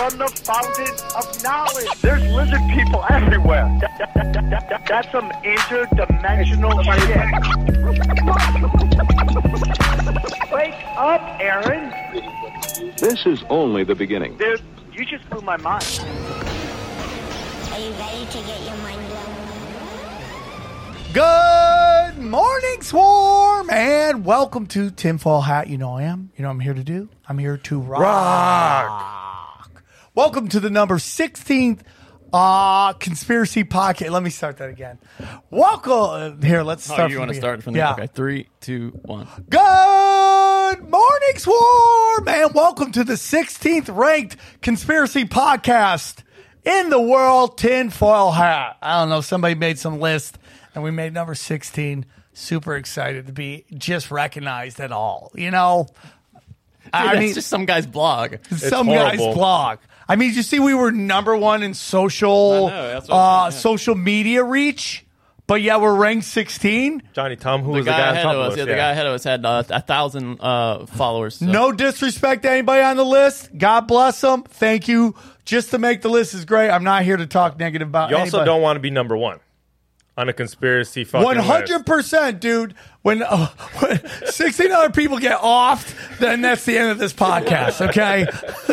From the fountain of knowledge. There's lizard people everywhere. That- that- that- that- that- that's some interdimensional shit. Wake up, Aaron. This is only the beginning. Dude, you just blew my mind. Are you ready to get your mind blown? Good morning, Swarm, and welcome to Tinfoil Hat. You know I am. You know what I'm here to do. I'm here to rock. rock. Welcome to the number 16th uh, conspiracy podcast. Let me start that again. Welcome. Here, let's Oh, start. you want to start from beginning. there? Okay, three, two, one. Good morning, Swarm, and welcome to the 16th ranked conspiracy podcast in the world, Tinfoil Hat. I don't know, somebody made some list, and we made number 16. Super excited to be just recognized at all. You know, I Dude, mean, just some guy's blog. some horrible. guy's blog. I mean, did you see we were number one in social I know, that's what I'm uh, saying, yeah. social media reach, but yeah, we're ranked 16. Johnny Tom, who The was the guy guy on ahead top of of us, us. yeah, the guy ahead of us had uh, a thousand uh, followers. so- No disrespect to anybody on the list. God bless them. Thank you. Just to make the list is great. I'm not here to talk negative about You also anybody. don't want to be number one on a conspiracy fucking One hundred list. percent, dude. When, uh, when sixteen other people get offed, then that's the end of this podcast. Okay,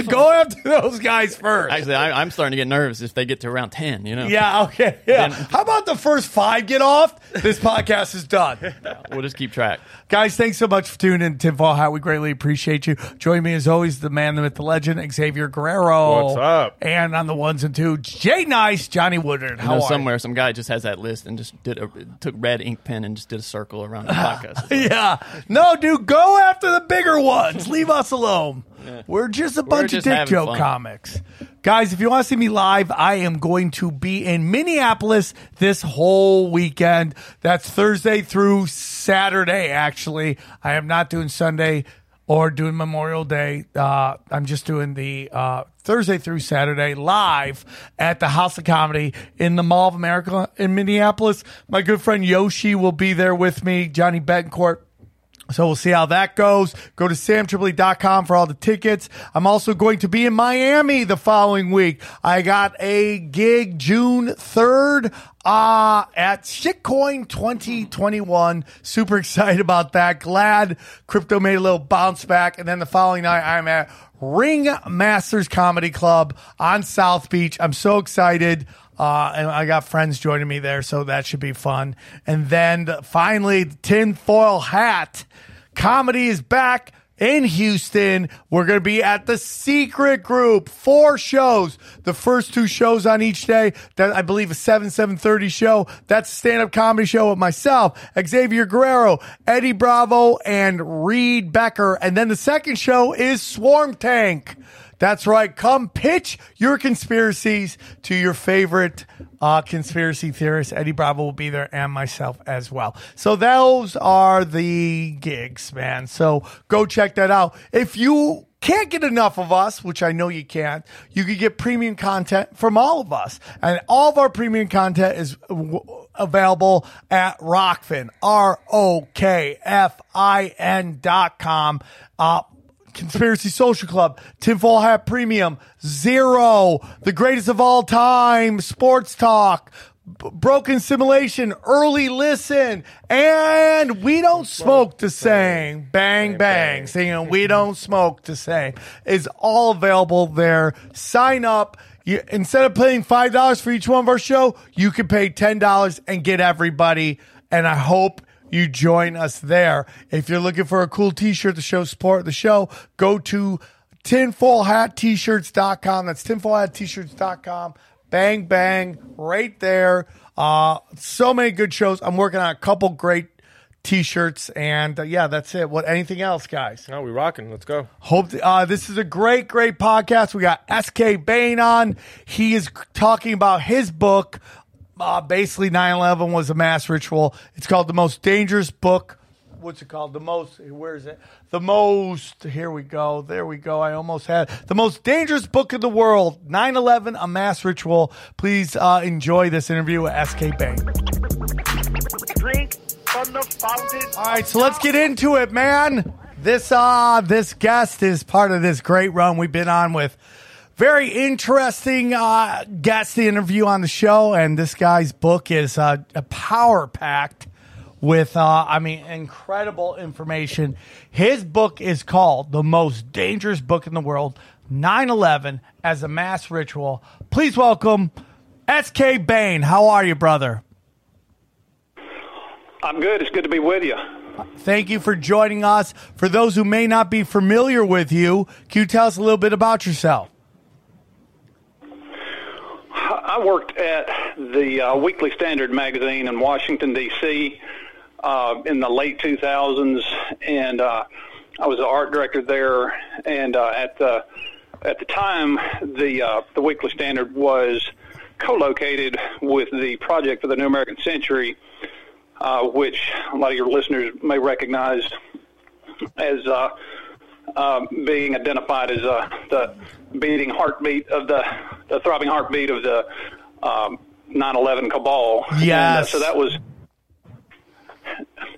go after those guys first. Actually, I, I'm starting to get nervous if they get to around ten. You know, yeah, okay, yeah. Then- How about the first five get off? This podcast is done. we'll just keep track. Guys, thanks so much for tuning in to Tinfoil Hat. We greatly appreciate you. Join me as always, the man, the myth, the legend, Xavier Guerrero. What's up? And on the ones and two, Jay Nice, Johnny Woodard. I How know are somewhere some guy just has that list and just did a took red ink pen and just did a circle around the podcast. you? Yeah. No, dude, go after the bigger ones. Leave us alone. We're just a bunch just of dick joke fun. comics. Guys, if you want to see me live, I am going to be in Minneapolis this whole weekend. That's Thursday through Saturday, actually. I am not doing Sunday or doing Memorial Day. Uh, I'm just doing the uh, Thursday through Saturday live at the House of Comedy in the Mall of America in Minneapolis. My good friend Yoshi will be there with me, Johnny Betancourt. So we'll see how that goes. Go to samtripoli.com for all the tickets. I'm also going to be in Miami the following week. I got a gig June 3rd uh, at Shitcoin 2021. Super excited about that. Glad crypto made a little bounce back. And then the following night, I'm at Ring Masters Comedy Club on South Beach. I'm so excited. Uh, and I got friends joining me there, so that should be fun. And then the- finally, tinfoil hat comedy is back in Houston. We're going to be at the Secret Group. Four shows. The first two shows on each day. That I believe a seven seven thirty show. That's a stand up comedy show with myself, Xavier Guerrero, Eddie Bravo, and Reed Becker. And then the second show is Swarm Tank. That's right. Come pitch your conspiracies to your favorite uh, conspiracy theorist. Eddie Bravo will be there and myself as well. So those are the gigs, man. So go check that out. If you can't get enough of us, which I know you can't, you can get premium content from all of us. And all of our premium content is w- available at Rokfin, R O K F I N dot com. Uh, Conspiracy Social Club, Tinfoil Hat Premium, Zero, the greatest of all time, Sports Talk, B- Broken Simulation, Early Listen, and We Don't Smoke the Same. Bang, bang. Singing We Don't Smoke the Same is all available there. Sign up. You, instead of paying $5 for each one of our show, you can pay $10 and get everybody. And I hope you join us there. If you're looking for a cool t-shirt to show support the show, go to tinfoilhattshirts.com. That's tinfoilhattshirts.com. Bang, bang, right there. Uh, so many good shows. I'm working on a couple great t-shirts and uh, yeah, that's it. What, anything else, guys? Oh, we rocking. Let's go. Hope uh, this is a great, great podcast. We got SK Bain on. He is talking about his book, uh, basically 9/11 was a mass ritual. It's called the most dangerous book. What's it called? The most. Where is it? The most. Here we go. There we go. I almost had the most dangerous book in the world. 9/11, a mass ritual. Please uh, enjoy this interview with S.K. Bain. Drink from the fountain. All right, so let's get into it, man. This uh this guest is part of this great run we've been on with very interesting uh guest interview on the show and this guy's book is uh a power packed with uh I mean incredible information. His book is called The Most Dangerous Book in the World, 9/11 as a Mass Ritual. Please welcome SK Bain. How are you, brother? I'm good. It's good to be with you. Thank you for joining us. For those who may not be familiar with you, can you tell us a little bit about yourself? I worked at the uh, Weekly Standard magazine in Washington, D.C. Uh, in the late 2000s, and uh, I was the art director there. And uh, at the at the time, the uh, the Weekly Standard was co-located with the Project for the New American Century, uh, which a lot of your listeners may recognize as uh, uh, being identified as uh, the beating heartbeat of the, the throbbing heartbeat of the um, 9/11 cabal. And, uh, so that was.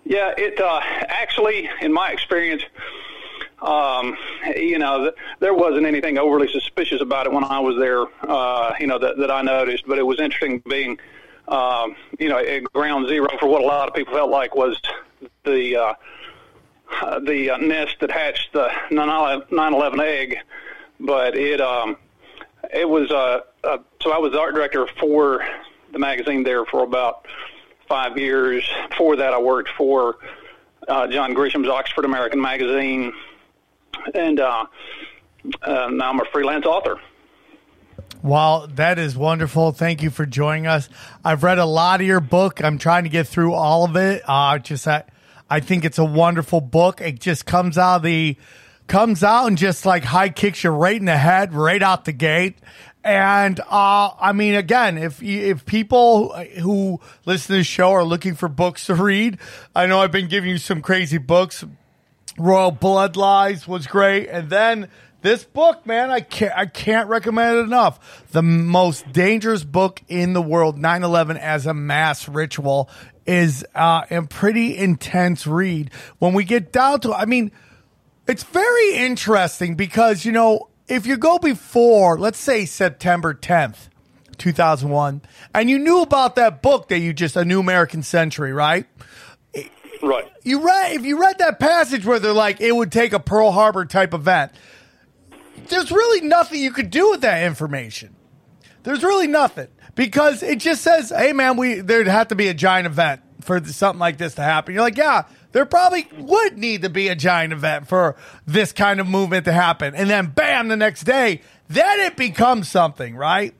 Yeah, it uh, actually, in my experience, um, you know, th- there wasn't anything overly suspicious about it when I was there. Uh, you know that, that I noticed, but it was interesting being, um, you know, at ground zero for what a lot of people felt like was the uh, uh, the uh, nest that hatched the 9/11 egg. But it um, it was uh, uh, so I was art director for the magazine there for about five years. Before that, I worked for uh, John Grisham's Oxford American magazine, and uh, uh, now I'm a freelance author. Well, that is wonderful. Thank you for joining us. I've read a lot of your book. I'm trying to get through all of it. Uh, just I, I think it's a wonderful book. It just comes out of the comes out and just like high kicks you right in the head, right out the gate. And uh, I mean, again, if if people who listen to the show are looking for books to read, I know I've been giving you some crazy books. Royal Blood Lies was great, and then this book, man, I can't I can't recommend it enough. The most dangerous book in the world, 9/11 as a mass ritual, is uh, a pretty intense read. When we get down to, I mean, it's very interesting because you know if you go before, let's say September 10th. 2001 and you knew about that book that you just a new american century right Right. you read if you read that passage where they're like it would take a Pearl Harbor type event. There's really nothing you could do with that information. There's really nothing because it just says, "Hey, man, we there'd have to be a giant event for something like this to happen." You're like, "Yeah, there probably would need to be a giant event for this kind of movement to happen," and then, bam, the next day, then it becomes something, right?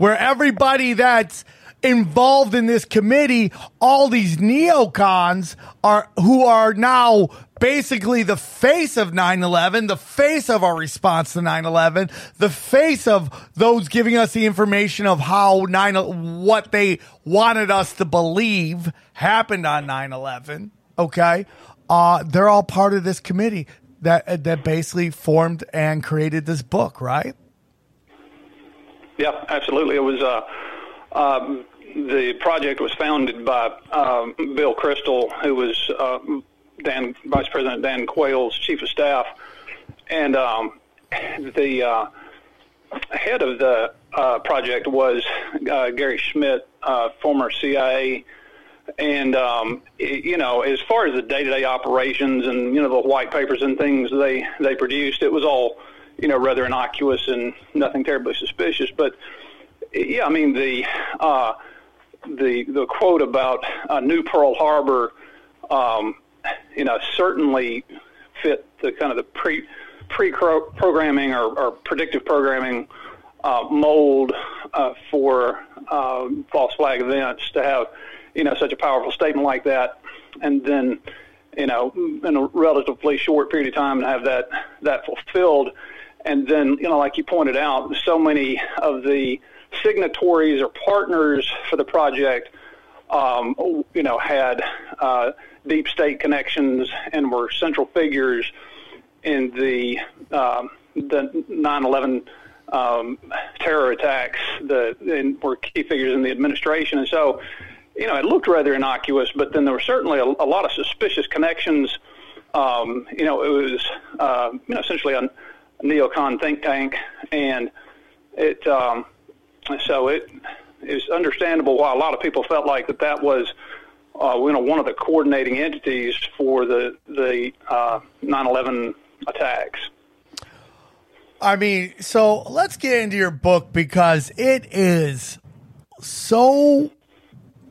where everybody that's involved in this committee, all these neocons are who are now basically the face of 9/11, the face of our response to 9/11, the face of those giving us the information of how 9 what they wanted us to believe happened on 9/11, okay? Uh they're all part of this committee that that basically formed and created this book, right? Yeah, absolutely. It was uh, um, the project was founded by um, Bill Kristol, who was uh, Dan Vice President Dan Quayle's chief of staff, and um, the uh, head of the uh, project was uh, Gary Schmitt, uh, former CIA. And um, y- you know, as far as the day-to-day operations and you know the white papers and things they they produced, it was all you know rather innocuous and nothing terribly suspicious. But yeah, I mean the uh, the the quote about uh, New Pearl Harbor, um, you know, certainly fit the kind of the pre pre programming or, or predictive programming uh, mold uh, for uh, false flag events to have you know such a powerful statement like that, and then you know in a relatively short period of time to have that that fulfilled, and then you know like you pointed out, so many of the signatories or partners for the project, um, you know, had uh, deep state connections and were central figures in the um, the 9/11 um, terror attacks. The and were key figures in the administration, and so you know it looked rather innocuous. But then there were certainly a, a lot of suspicious connections. Um, you know, it was uh, you know essentially a neocon think tank, and it um, so it is understandable why a lot of people felt like that that was uh, you know one of the coordinating entities for the the uh, 9/11 attacks. I mean, so let's get into your book because it is so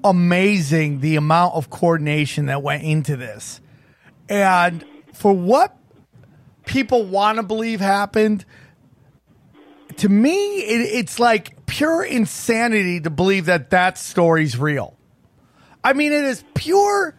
amazing the amount of coordination that went into this. And for what people want to believe happened, to me, it, it's like pure insanity to believe that that story's real. I mean, it is pure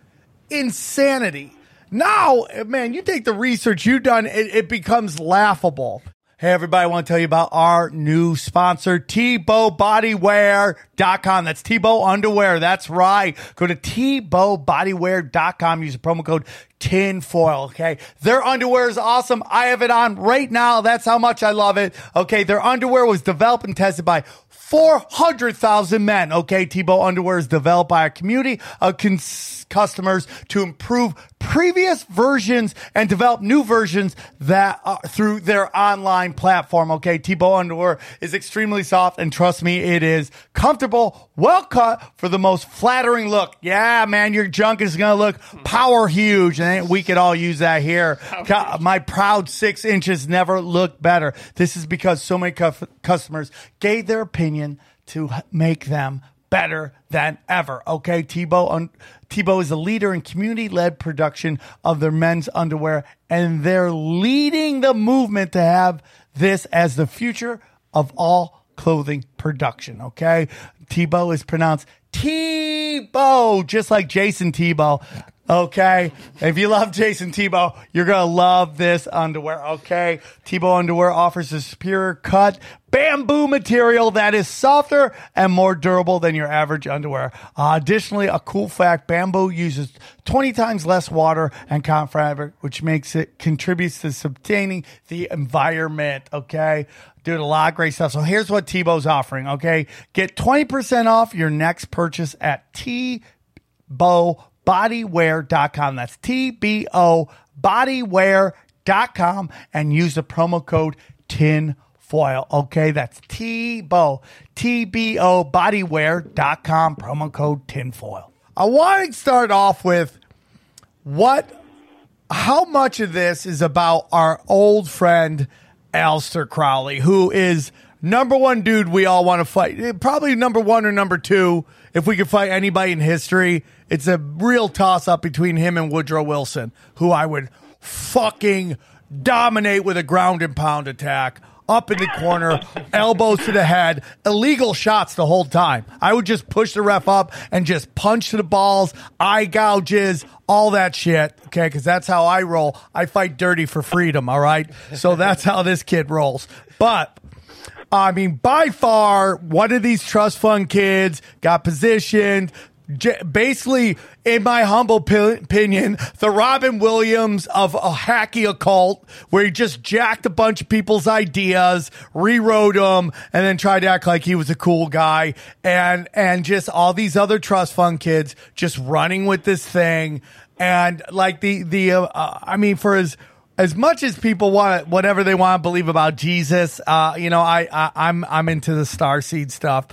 insanity. Now, man, you take the research you've done, it, it becomes laughable. Hey, everybody, I want to tell you about our new sponsor, TebowBodywear.com. That's Tebow Underwear. That's right. Go to TebowBodywear.com. Use the promo code tinfoil. Okay. Their underwear is awesome. I have it on right now. That's how much I love it. Okay. Their underwear was developed and tested by 400,000 men. Okay. Tebow underwear is developed by a community cons- customers to improve previous versions and develop new versions that uh, through their online platform. Okay. Tebow underwear is extremely soft and trust me, it is comfortable, well cut for the most flattering look. Yeah, man, your junk is going to look power huge and we could all use that here. Ca- My proud six inches never looked better. This is because so many cu- customers gave their opinion to make them better than ever. Okay, Tebow un- Tebow is a leader in community-led production of their men's underwear, and they're leading the movement to have this as the future of all clothing production. Okay, Tebow is pronounced Tebow, just like Jason Tebow. Okay. If you love Jason Tebow, you're going to love this underwear. Okay. Tebow underwear offers a superior cut bamboo material that is softer and more durable than your average underwear. Uh, additionally, a cool fact, bamboo uses 20 times less water and cotton fabric, which makes it contributes to sustaining the environment. Okay. Dude, a lot of great stuff. So here's what Tebow's offering. Okay. Get 20% off your next purchase at Tebow bodywear.com. That's T B O bodywear.com and use the promo code TINFOIL. Okay, that's T B O T B O bodywear.com, promo code TINFOIL. I want to start off with what how much of this is about our old friend Aleister Crowley, who is number one dude we all want to fight. Probably number one or number two. If we could fight anybody in history, it's a real toss up between him and Woodrow Wilson, who I would fucking dominate with a ground and pound attack. Up in the corner, elbows to the head, illegal shots the whole time. I would just push the ref up and just punch to the balls, eye gouges, all that shit. Okay, because that's how I roll. I fight dirty for freedom. All right, so that's how this kid rolls. But I mean, by far, one of these trust fund kids got positioned. J- basically, in my humble pi- opinion, the Robin Williams of a hacky occult, where he just jacked a bunch of people's ideas, rewrote them, and then tried to act like he was a cool guy, and and just all these other trust fund kids just running with this thing, and like the the uh, uh, I mean, for as as much as people want whatever they want to believe about Jesus, uh, you know, I, I I'm I'm into the star seed stuff.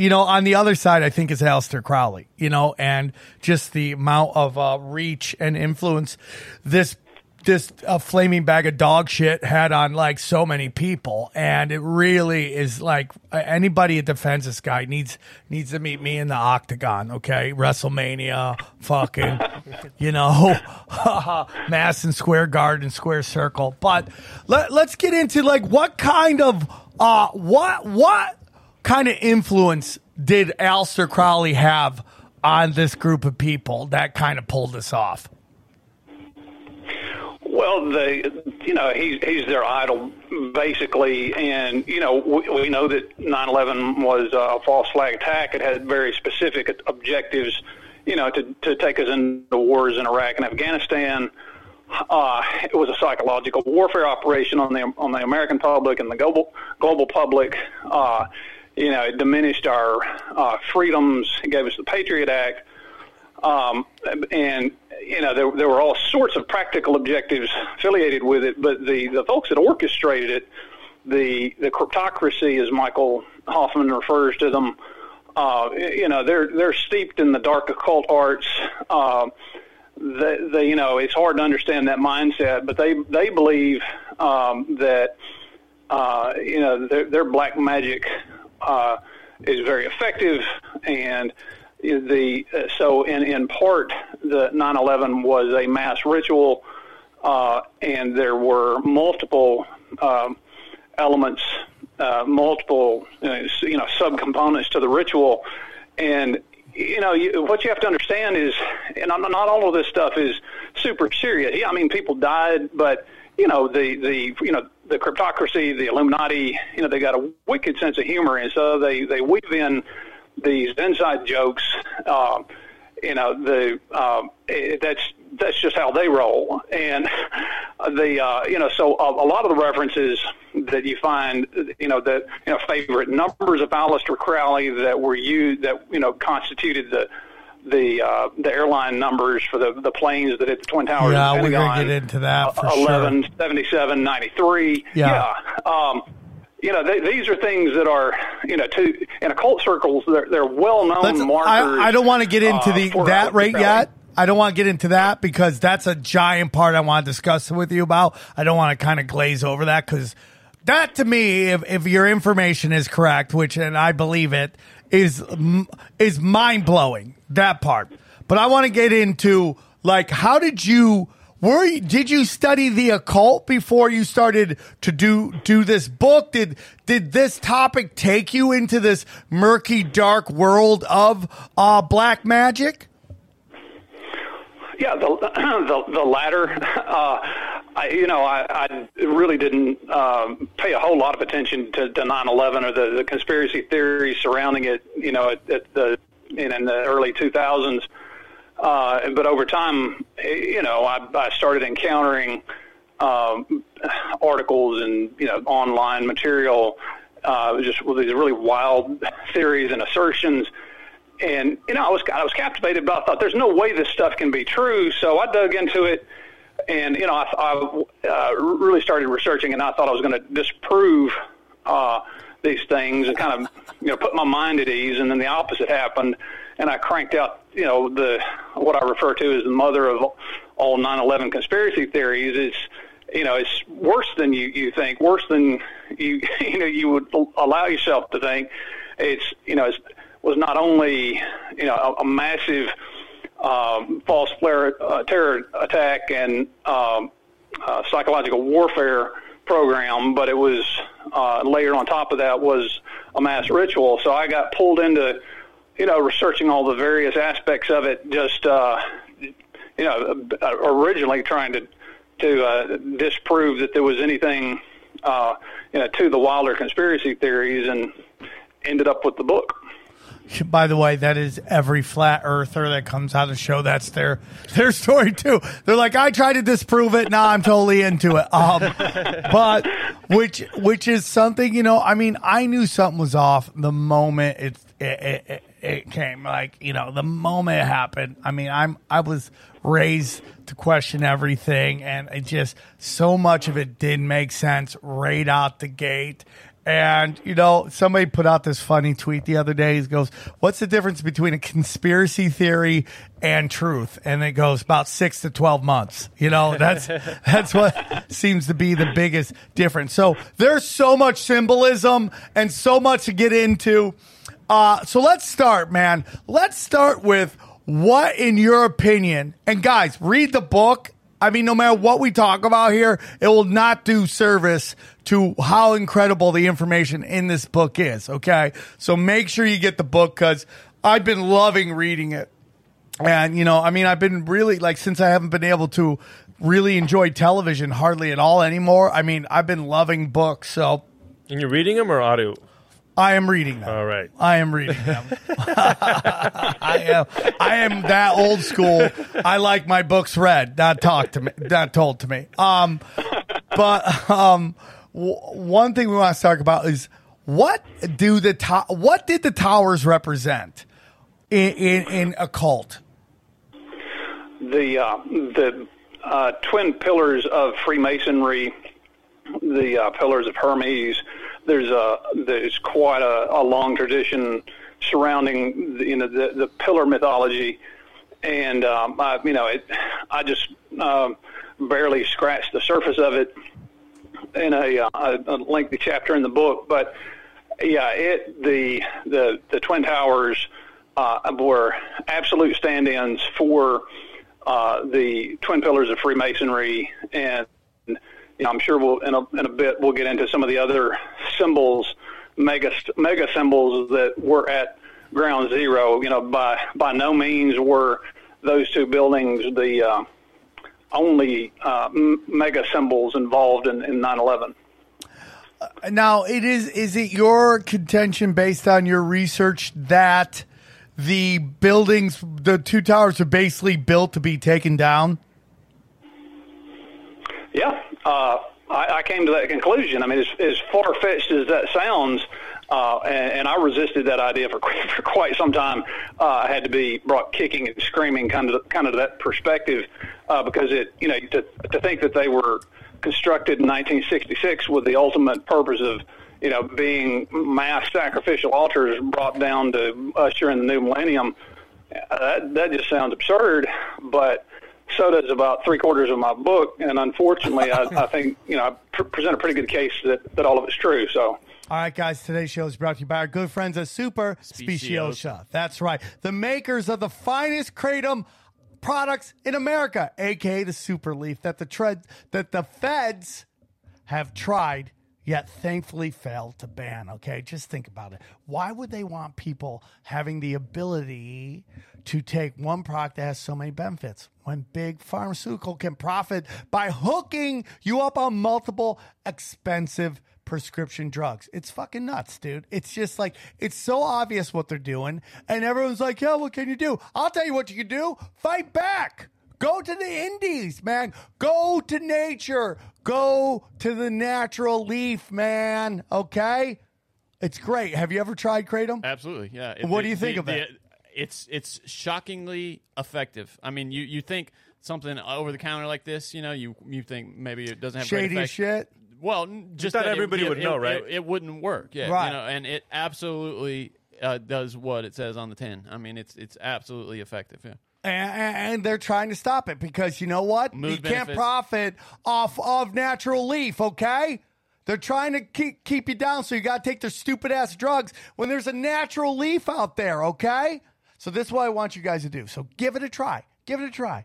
You know, on the other side, I think is Aleister Crowley. You know, and just the amount of uh, reach and influence this this uh, flaming bag of dog shit had on like so many people, and it really is like anybody that defends this guy needs needs to meet me in the octagon. Okay, WrestleMania, fucking, you know, Madison Square Garden, Square Circle. But let, let's get into like what kind of uh what what kind of influence did Aleister Crowley have on this group of people that kind of pulled this off? Well, they, you know, he's he's their idol basically, and you know, we, we know that 9/11 was a false flag attack. It had very specific objectives, you know, to to take us into wars in Iraq and Afghanistan. Uh, it was a psychological warfare operation on the on the American public and the global global public. Uh, you know, it diminished our uh, freedoms. It gave us the Patriot Act. Um, and you know there, there were all sorts of practical objectives affiliated with it, but the, the folks that orchestrated it, the the cryptocracy, as Michael Hoffman refers to them, uh, you know they're they're steeped in the dark occult arts. Uh, they, you know, it's hard to understand that mindset, but they they believe um, that uh, you know their, their black magic uh, is very effective and the uh, so in in part the 9/11 was a mass ritual, uh, and there were multiple um, elements, uh, multiple uh, you know subcomponents to the ritual, and you know you, what you have to understand is, and not all of this stuff is super serious. Yeah, I mean people died, but you know the the you know the cryptocracy, the Illuminati, you know they got a wicked sense of humor, and so they they weave in these inside jokes. Uh, you know, the uh, that's that's just how they roll, and the uh, you know, so a, a lot of the references that you find, you know, that you know, favorite numbers of Aleister Crowley that were used that you know constituted the the uh, the airline numbers for the the planes that hit the Twin Towers. Yeah, we're gonna get into that for uh, sure. 11, 77, 93. Yeah. yeah. Um, you know, they, these are things that are, you know, to in occult circles, they're, they're well-known Let's- markers. I, I don't want to get into uh, the that Crowley. yet. I don't want to get into that because that's a giant part I want to discuss with you about. I don't want to kind of glaze over that because that to me, if, if your information is correct, which and I believe it, is is mind blowing. That part, but I want to get into like how did you were you, did you study the occult before you started to do do this book? Did did this topic take you into this murky, dark world of uh, black magic? Yeah, the the, the latter. Uh, I, you know, I, I really didn't um, pay a whole lot of attention to, to 9/11 or the, the conspiracy theories surrounding it. You know, at, at the in, in the early 2000s. Uh, but over time, you know, I, I started encountering um, articles and you know online material, uh, just with these really wild theories and assertions. And you know, I was I was captivated, but I thought there's no way this stuff can be true. So I dug into it, and you know, I, I uh, really started researching, and I thought I was going to disprove uh, these things and kind of you know put my mind at ease. And then the opposite happened, and I cranked out you know the what I refer to as the mother of all 9/11 conspiracy theories. It's you know it's worse than you you think, worse than you you know you would allow yourself to think. It's you know it's was not only you know a, a massive um, false flag, uh, terror attack and um, uh, psychological warfare program, but it was uh, layered on top of that was a mass ritual. So I got pulled into you know researching all the various aspects of it. Just uh, you know uh, originally trying to to uh, disprove that there was anything uh, you know to the Wilder conspiracy theories, and ended up with the book. By the way, that is every flat earther that comes out of the show. That's their their story too. They're like, I tried to disprove it. Now I'm totally into it. Um, but which which is something you know. I mean, I knew something was off the moment it it, it, it came. Like you know, the moment it happened. I mean, I'm I was raised to question everything, and it just so much of it didn't make sense right out the gate. And you know, somebody put out this funny tweet the other day. He goes, "What's the difference between a conspiracy theory and truth?" And it goes about six to twelve months. You know, that's that's what seems to be the biggest difference. So there's so much symbolism and so much to get into. Uh, so let's start, man. Let's start with what, in your opinion, and guys, read the book. I mean, no matter what we talk about here, it will not do service to how incredible the information in this book is. Okay. So make sure you get the book because I've been loving reading it. And, you know, I mean, I've been really like, since I haven't been able to really enjoy television hardly at all anymore. I mean, I've been loving books, so And you're reading them or audio? I am reading them. All right. I am reading them. I am. I am that old school. I like my books read, not talked to me, not told to me. Um, but um, w- one thing we want to talk about is what do the to- what did the towers represent in in, in a cult? the uh, the uh, twin pillars of Freemasonry, the uh, pillars of Hermes. There's a there's quite a, a long tradition surrounding the, you know the, the pillar mythology, and um, I, you know it, I just um, barely scratched the surface of it in a, uh, a lengthy chapter in the book, but yeah, it the the the twin towers uh, were absolute stand-ins for uh, the twin pillars of Freemasonry, and you know, I'm sure we'll in a, in a bit we'll get into some of the other symbols, mega mega symbols that were at Ground Zero. You know, by by no means were those two buildings the uh, only uh, m- mega symbols involved in, in 9/11. Now, it is is it your contention based on your research that the buildings, the two towers, are basically built to be taken down? Yeah, uh, I, I came to that conclusion. I mean, as, as far fetched as that sounds, uh, and, and I resisted that idea for, for quite some time. Uh, I had to be brought kicking and screaming, kind of, kind of that perspective, uh, because it, you know, to, to think that they were constructed in 1966 with the ultimate purpose of, you know, being mass sacrificial altars brought down to usher in the new millennium. Uh, that, that just sounds absurd, but so does about three quarters of my book. And unfortunately, I, I think you know I pr- present a pretty good case that, that all of it's true. So. All right, guys, today's show is brought to you by our good friends at Super Speciosa. That's right. The makers of the finest Kratom products in America, aka the Super Leaf, that the tread that the feds have tried yet thankfully failed to ban. Okay, just think about it. Why would they want people having the ability to take one product that has so many benefits when big pharmaceutical can profit by hooking you up on multiple expensive prescription drugs? It's fucking nuts, dude. It's just like it's so obvious what they're doing, and everyone's like, "Yeah, what can you do?" I'll tell you what you can do: fight back. Go to the Indies, man. Go to nature. Go to the natural leaf, man. Okay? It's great. Have you ever tried Kratom? Absolutely, yeah. What do you think of it? It's it's shockingly effective. I mean, you you think something over the counter like this, you know, you you think maybe it doesn't have great Shady shit. Well, just thought that everybody it- would it- know, it- right? It, wouldn't work, yeah. Right. You know, and it absolutely uh, does what it says on the tin. I mean, it's it's absolutely effective. Yeah. And, and they're trying to stop it because you know what? Mood you can't profit off of natural leaf, okay? They're trying to keep, keep you down, so you got to take their stupid ass drugs when there's a natural leaf out there, okay? So this is what I want you guys to do. So give it a try. Give it a try.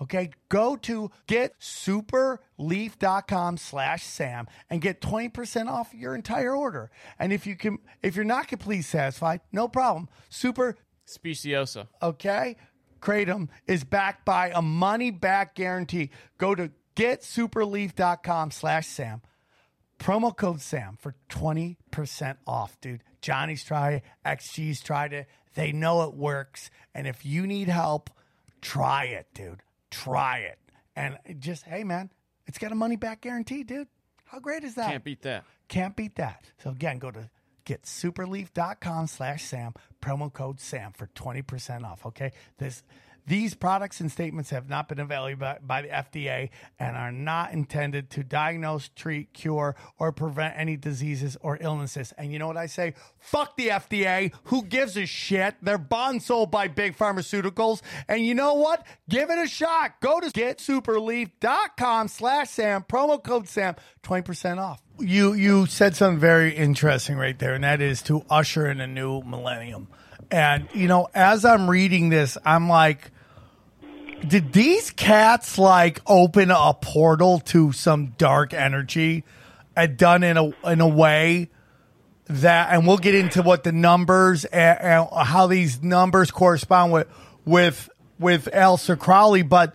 Okay, go to getsuperleaf.com slash Sam and get 20% off your entire order. And if you can if you're not completely satisfied, no problem. Super Speciosa. okay? Kratom is backed by a money back guarantee. Go to getsuperleaf.com slash Sam. Promo code Sam for 20% off, dude. Johnny's tried it. XG's tried it. They know it works. And if you need help, try it, dude. Try it. And just, hey, man, it's got a money back guarantee, dude. How great is that? Can't beat that. Can't beat that. So again, go to getsuperleaf.com slash Sam, promo code Sam for 20% off. Okay. This these products and statements have not been evaluated by, the FDA and are not intended to diagnose, treat, cure, or prevent any diseases or illnesses. And you know what I say? Fuck the FDA. Who gives a shit? They're bond sold by big pharmaceuticals. And you know what? Give it a shot. Go to getsuperleaf.com slash Sam, promo code Sam, 20% off. You you said something very interesting right there, and that is to usher in a new millennium. And you know, as I'm reading this, I'm like, did these cats like open a portal to some dark energy, and done in a in a way that, and we'll get into what the numbers and, and how these numbers correspond with with with Aleister Crowley, but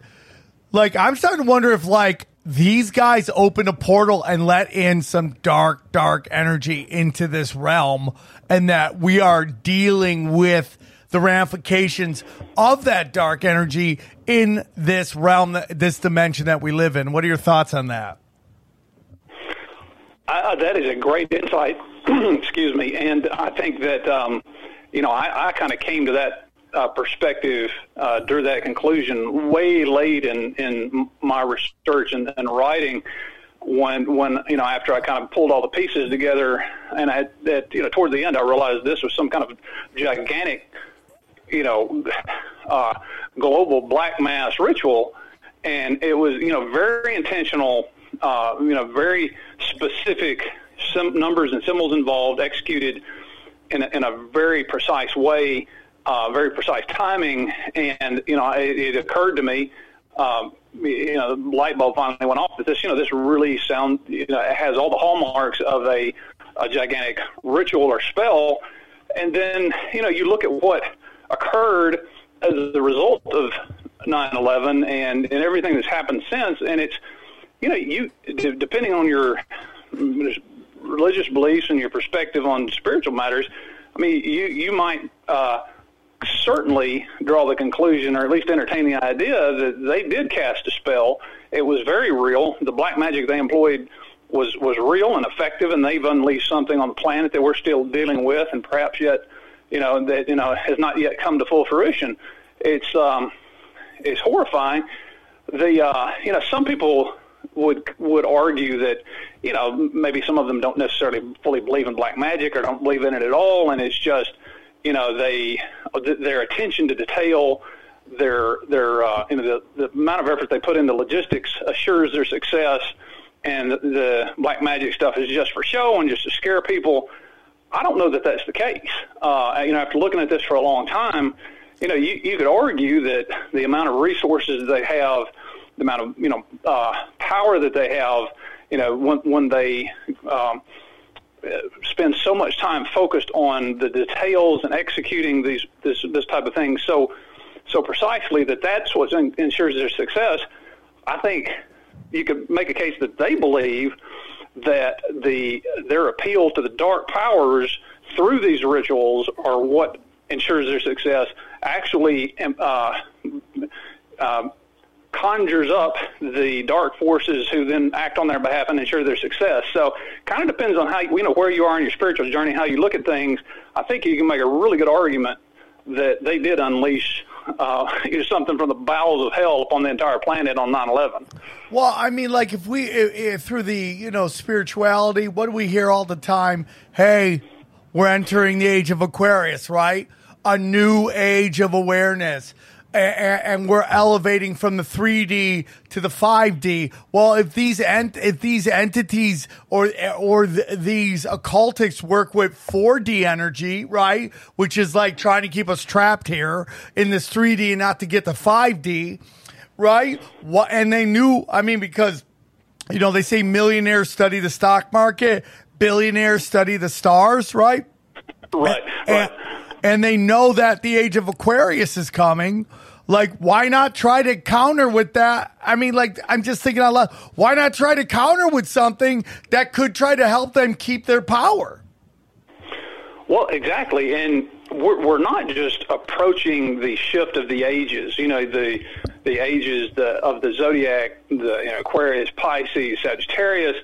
like I'm starting to wonder if like these guys open a portal and let in some dark, dark energy into this realm, and that we are dealing with the ramifications of that dark energy in this realm, this dimension that we live in. What are your thoughts on that? I, that is a great insight. Excuse me, and I think that um, you know I, I kind of came to that uh, perspective, uh, drew that conclusion way late in in my research and, and writing. When when you know after I kind of pulled all the pieces together, and I that you know toward the end I realized this was some kind of gigantic you know, uh, global black mass ritual, and it was you know very intentional, uh, you know, very specific numbers and symbols involved, executed in a, in a very precise way, uh, very precise timing, and you know, it, it occurred to me. Um, you know, the light bulb finally went off. That this, you know, this really sound, you know, it has all the hallmarks of a, a gigantic ritual or spell. And then, you know, you look at what occurred as a result of 9/11 and and everything that's happened since, and it's you know you depending on your religious beliefs and your perspective on spiritual matters, I mean you you might uh, certainly draw the conclusion, or at least entertain the idea that they did cast a spell. It was very real. The black magic they employed was was real and effective, and they've unleashed something on the planet that we're still dealing with, and perhaps yet you know that you know has not yet come to full fruition. It's um, it's horrifying. The uh, you know some people would would argue that you know maybe some of them don't necessarily fully believe in black magic or don't believe in it at all, and it's just you know they their attention to detail. Their their uh, you know the, the amount of effort they put into logistics assures their success, and the, the black magic stuff is just for show and just to scare people. I don't know that that's the case. Uh, you know, after looking at this for a long time, you know, you, you could argue that the amount of resources they have, the amount of you know uh, power that they have, you know, when when they um, spend so much time focused on the details and executing these this this type of thing so so precisely that that's what ensures their success. I think you could make a case that they believe that the their appeal to the dark powers through these rituals are what ensures their success. Actually, uh, uh, conjures up the dark forces who then act on their behalf and ensure their success. So, kind of depends on how you, you know where you are in your spiritual journey, how you look at things. I think you can make a really good argument that they did unleash uh, something from the bowels of hell upon the entire planet on 9/11. Well, I mean, like if we if, through the you know spirituality, what do we hear all the time? Hey, we're entering the age of Aquarius, right? A new age of awareness. A- a- And we're elevating from the 3D to the 5D. Well, if these ent- if these entities or or th- these occultics work with 4D energy, right, which is like trying to keep us trapped here in this 3D and not to get to 5D, right? What? And they knew. I mean, because you know they say millionaires study the stock market, billionaires study the stars, right? Right. And, Right. and they know that the age of Aquarius is coming. Like, why not try to counter with that? I mean, like, I'm just thinking out loud. Why not try to counter with something that could try to help them keep their power? Well, exactly, and we're, we're not just approaching the shift of the ages. You know, the the ages the, of the zodiac, the you know, Aquarius, Pisces, Sagittarius.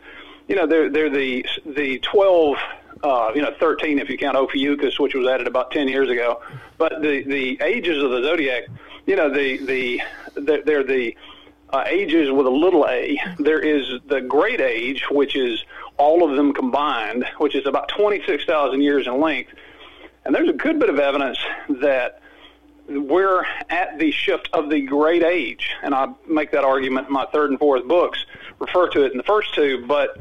You know, they're they're the the twelve. Uh, you know, 13 if you count Ophiuchus, which was added about 10 years ago. But the, the ages of the zodiac, you know, the, the, they're, the uh, ages with a little a. There is the great age, which is all of them combined, which is about 26,000 years in length. And there's a good bit of evidence that we're at the shift of the great age. And I make that argument in my third and fourth books, refer to it in the first two. But,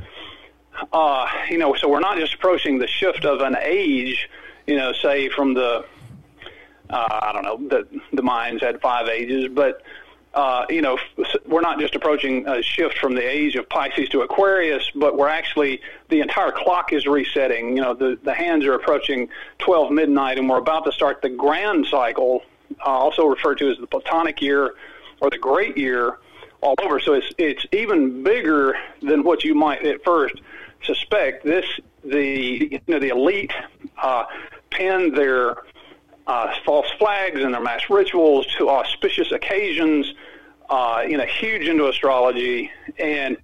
uh, you know, so we're not just approaching the shift of an age, you know, say from the, uh, I don't know, the, the Mayans had five ages, but uh, you know, we're not just approaching a shift from the age of Pisces to Aquarius, but we're actually the entire clock is resetting. You know, the the hands are approaching 12 midnight, and we're about to start the grand cycle, uh, also referred to as the Platonic year or the Great Year, all over. So it's it's even bigger than what you might at first suspect. This the you know the elite uh, pin their uh, false flags and their mass rituals to auspicious occasions. Uh, you know, huge into astrology, and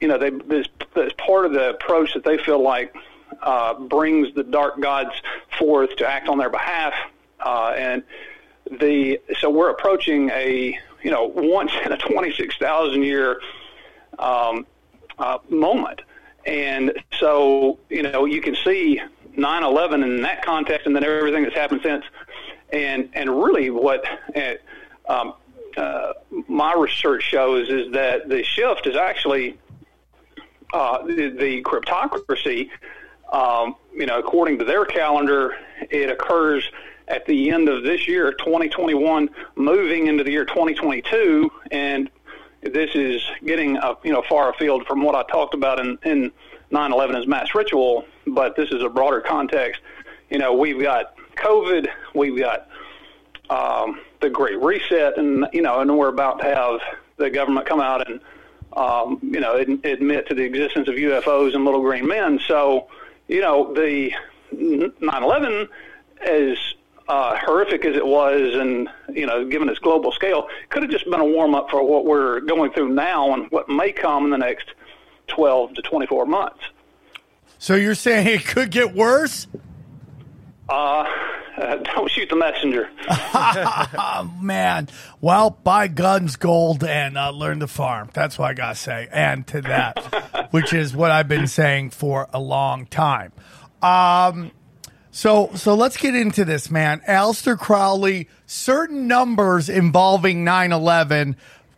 you know they this, this part of the approach that they feel like uh, brings the dark gods forth to act on their behalf, uh, and the so we're approaching a you know once in a twenty six thousand year um, uh, moment, and so you know you can see 9/11 in that context, and then everything that's happened since, and and really what. Uh, um, uh, my research shows is that the shift is actually uh, the, the cryptocracy. Um, you know, according to their calendar, it occurs at the end of this year, 2021, moving into the year 2022, and this is getting a, you know far afield from what I talked about in, in 9/11 as mass ritual, but this is a broader context. You know, we've got COVID, we've got um, the Great Reset, and you know, and we're about to have the government come out and um, you know ad- admit to the existence of UFOs and little green men. So, you know, the 9/11 as uh, horrific as it was, and you know, given its global scale, could have just been a warm up for what we're going through now and what may come in the next 12 to 24 months. So you're saying it could get worse? Uh, uh, don't shoot the messenger. Man, well, buy guns, gold, and uh, learn to farm. That's what I gotta say. And to that, which is what I've been saying for a long time. Um, so, so let's get into this, man. Aleister Crowley, certain numbers involving 9-11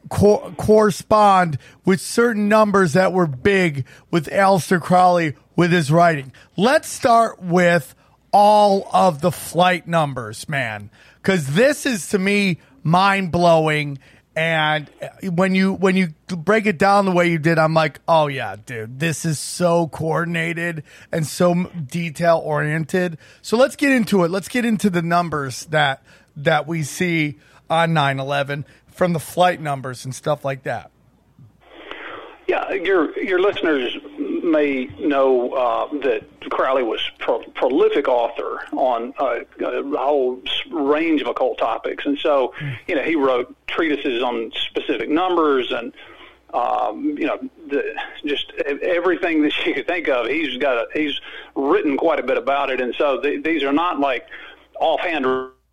co- correspond with certain numbers that were big with Aleister Crowley with his writing. Let's start with all of the flight numbers, man, because this is to me mind blowing. And uh, when you when you break it down the way you did, I'm like, oh yeah, dude, this is so coordinated and so detail oriented. So let's get into it. Let's get into the numbers that that we see on 9/11 from the flight numbers and stuff like that. Yeah, your your listeners may know uh, that Crowley was pro- prolific author on uh, a whole range of occult topics, and so you know he wrote treatises on specific numbers and um, you know the, just everything that you could think of. He's got a, he's written quite a bit about it, and so th- these are not like offhand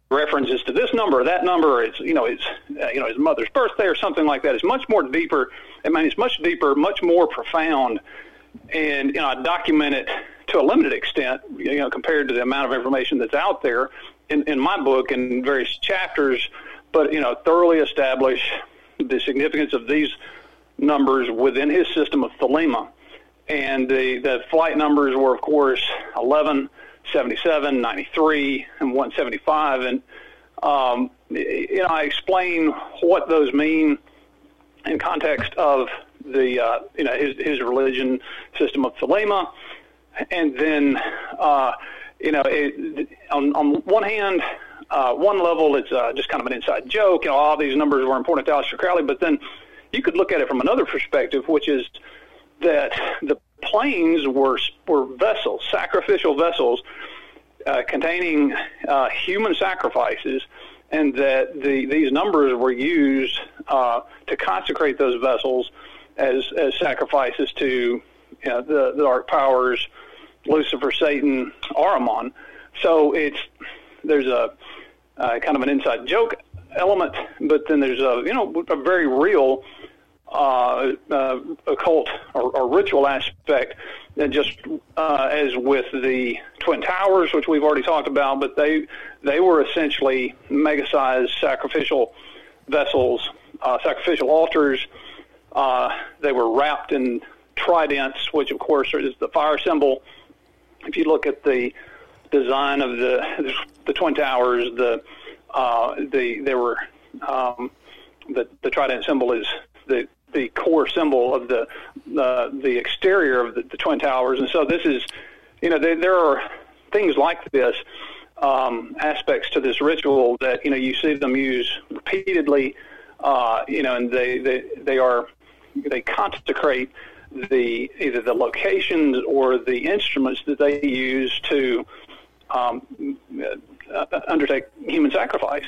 references to this number or that number. It's you know it's uh, you know his mother's birthday or something like that. It's much more deeper. I mean, it's much deeper, much more profound, and you know I document it to a limited extent. You know, compared to the amount of information that's out there in, in my book and various chapters, but you know thoroughly establish the significance of these numbers within his system of thelema. And the, the flight numbers were, of course, 11, 77, 93, and 175. And, um, you know, I explain what those mean in context of the, uh, you know, his, his religion system of Thelema. And then, uh, you know, it, on, on one hand, uh, one level, it's uh, just kind of an inside joke. You know, all these numbers were important to Aleister Crowley, but then you could look at it from another perspective, which is that the planes were were vessels, sacrificial vessels, uh, containing uh, human sacrifices, and that the these numbers were used uh, to consecrate those vessels as as sacrifices to you know, the, the dark powers, Lucifer, Satan, Ahriman. So it's there's a uh, kind of an inside joke element, but then there's a you know a very real uh, uh, occult or, or ritual aspect. And just uh, as with the Twin Towers, which we've already talked about, but they they were essentially mega-sized sacrificial vessels, uh, sacrificial altars. Uh, they were wrapped in tridents, which of course is the fire symbol. If you look at the design of the the Twin Towers, the uh, the there were um, the the trident symbol is the the core symbol of the uh, the exterior of the, the twin towers, and so this is, you know, there, there are things like this um, aspects to this ritual that you know you see them use repeatedly uh, you know, and they, they they are they consecrate the either the locations or the instruments that they use to um, uh, undertake human sacrifice.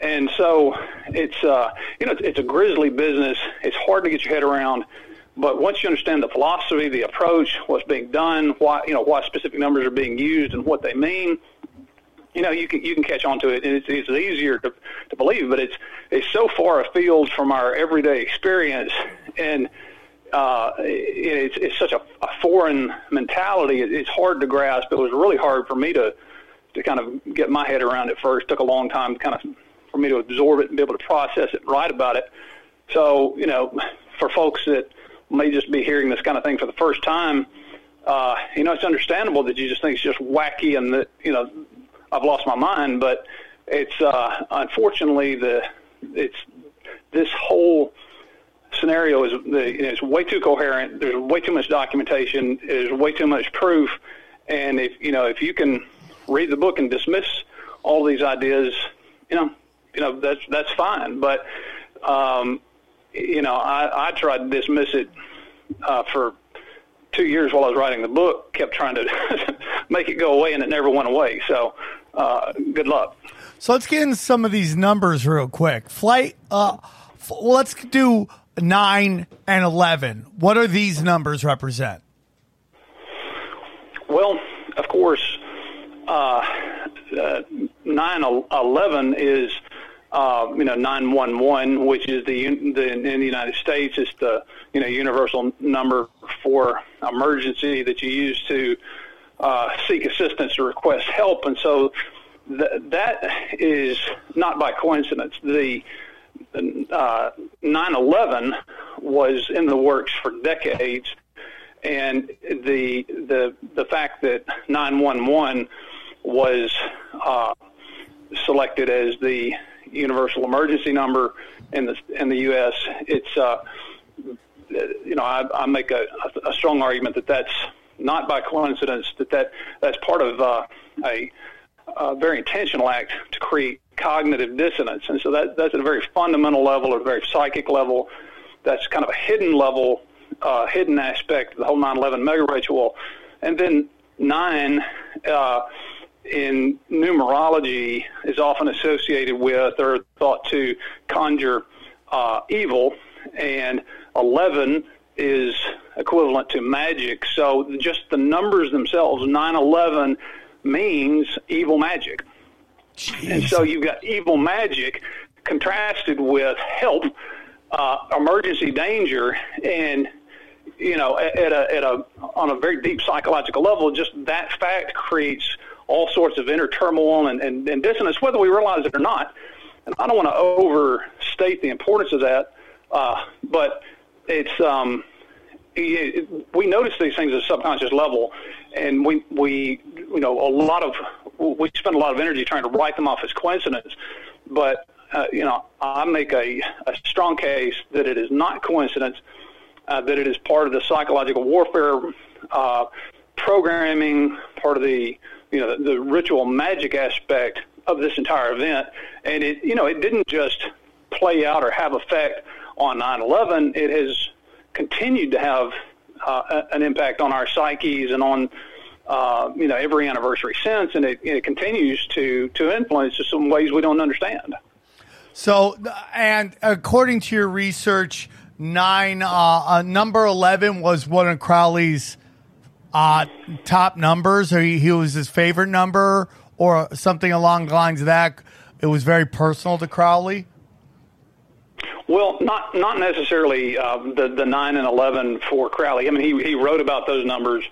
And so it's uh, you know it's, it's a grisly business. It's hard to get your head around. But once you understand the philosophy, the approach, what's being done, why you know why specific numbers are being used, and what they mean, you know you can you can catch on to it, and it's, it's easier to to believe. But it's it's so far afield from our everyday experience, and uh, it's it's such a, a foreign mentality. It, it's hard to grasp. It was really hard for me to to kind of get my head around it first. It took a long time, kind of for me to absorb it and be able to process it and write about it. So you know, for folks that may just be hearing this kind of thing for the first time, uh, you know, it's understandable that you just think it's just wacky and that, you know, I've lost my mind, but it's, uh, unfortunately the, it's, this whole scenario is, is way too coherent. There's way too much documentation. There's way too much proof. And if, you know, if you can read the book and dismiss all these ideas, you know, you know, that's, that's fine. But, um, you know, I, I tried to dismiss it uh, for two years while I was writing the book. Kept trying to make it go away, and it never went away. So, uh, good luck. So let's get into some of these numbers real quick. Flight. Uh, f- well, let's do nine and eleven. What are these numbers represent? Well, of course, uh, uh, nine eleven is uh, you know, 911, which is the, the in the United States, is the you know universal number for emergency that you use to uh, seek assistance or request help, and so th- that is not by coincidence. The uh, 9/11 was in the works for decades, and the the the fact that 911 was uh, selected as the universal emergency number in the in the U.S. It's uh, you know I, I make a, a strong argument that that's not by coincidence that that that's part of uh, a, a very intentional act to create cognitive dissonance, and so that that's at a very fundamental level a very psychic level. That's kind of a hidden level, uh, hidden aspect of the whole 9/11 mega ritual, and then nine. Uh, in numerology is often associated with or thought to conjure uh, evil, and 11 is equivalent to magic. So just the numbers themselves, 911 means evil magic. Jeez. And so you've got evil magic contrasted with help, uh, emergency danger, and you know, at a, at a on a very deep psychological level, just that fact creates all sorts of inner turmoil and, and, and dissonance, whether we realize it or not. And I don't want to overstate the importance of that, uh, but it's um, it, we notice these things at a subconscious level, and we we you know a lot of we spend a lot of energy trying to write them off as coincidence, but uh, you know I make a, a strong case that it is not coincidence, uh, that it is part of the psychological warfare uh, programming, part of the you know, the, the ritual magic aspect of this entire event. And it, you know, it didn't just play out or have effect on 9/11. It has continued to have uh, an impact on our psyches and on uh, you know every anniversary since, and it, it continues to to influence in ways we don't understand. So, and according to your research, nine uh, uh, number eleven was one of Crowley's uh, top numbers, or he, he was his favorite number, or something along the lines of that. It was very personal to Crowley. Well, not not necessarily uh, the the nine and eleven for Crowley. I mean, he he wrote about those numbers.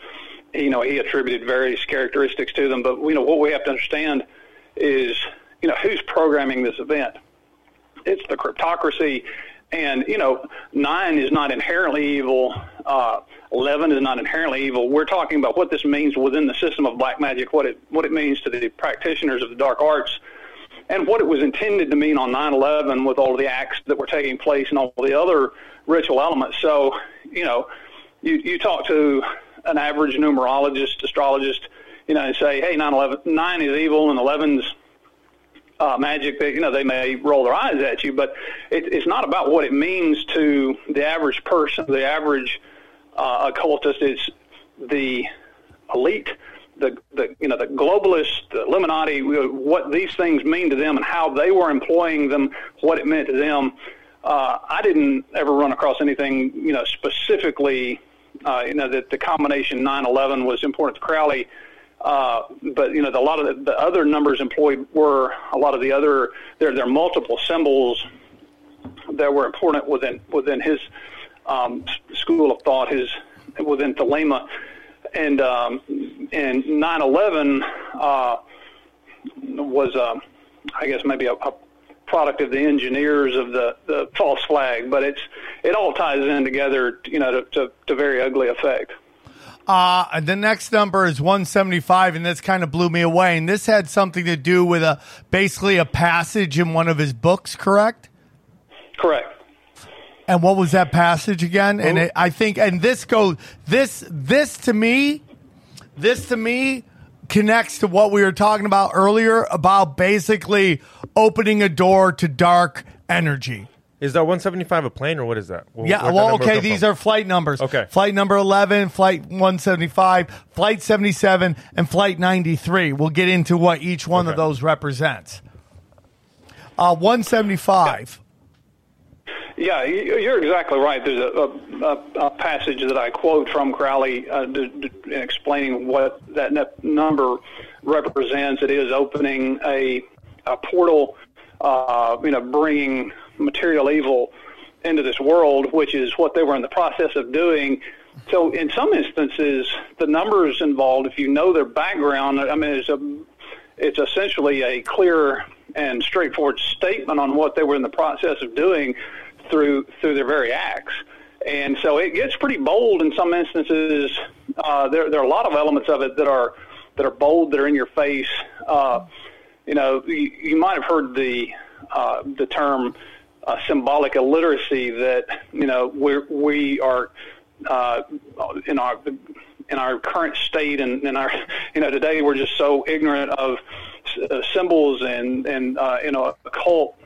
You know, he attributed various characteristics to them. But you know, what we have to understand is, you know, who's programming this event. It's the cryptocracy, and you know, nine is not inherently evil. Uh, 11 is not inherently evil. We're talking about what this means within the system of black magic, what it what it means to the practitioners of the dark arts, and what it was intended to mean on 9/11 with all the acts that were taking place and all the other ritual elements. So, you know, you you talk to an average numerologist, astrologist, you know, and say, hey, 9/11, nine is evil and 11's uh, magic that you know they may roll their eyes at you, but it, it's not about what it means to the average person, the average uh, occultist. It's the elite, the the you know the globalists, the Illuminati, what these things mean to them and how they were employing them, what it meant to them. Uh, I didn't ever run across anything you know specifically. Uh, you know that the combination 9/11 was important to Crowley. Uh, but you know, the, a lot of the, the other numbers employed were a lot of the other. There, there are multiple symbols that were important within within his um, school of thought, his within Thelema, and um, and 9/11 uh, was, uh, I guess, maybe a, a product of the engineers of the, the false flag, but it's it all ties in together, you know, to, to, to very ugly effect. Uh, the next number is 175, and this kind of blew me away. And this had something to do with a basically a passage in one of his books, correct? Correct. And what was that passage again? And it, I think, and this goes, this, this to me, this to me connects to what we were talking about earlier about basically opening a door to dark energy. Is that 175 a plane or what is that? Wh- Yeah, well, okay, these from? are flight numbers. Okay. Flight number 11, flight 175, flight 77, and flight 93. We'll get into what each one of those represents. Uh, 175. Yeah, you- you're exactly right. There's a, a, a passage that I quote from Crowley uh, d- d- in explaining what that number represents. It is opening a, a portal, uh, you know, bringing material evil into this world, which is what they were in the process of doing. So, in some instances, the numbers involved, if you know their background, I mean, it's a it's essentially a clear and straightforward statement on what they were in the process of doing through through their very acts. And so it gets pretty bold in some instances. Uh, there, there are a lot of elements of it that are that are bold, that are in your face. Uh, you know, you, you might have heard the uh, the term uh, symbolic illiteracy. That you know we we are uh, in our in our current state and in our you know today we're just so ignorant of uh, symbols and and uh, you know occult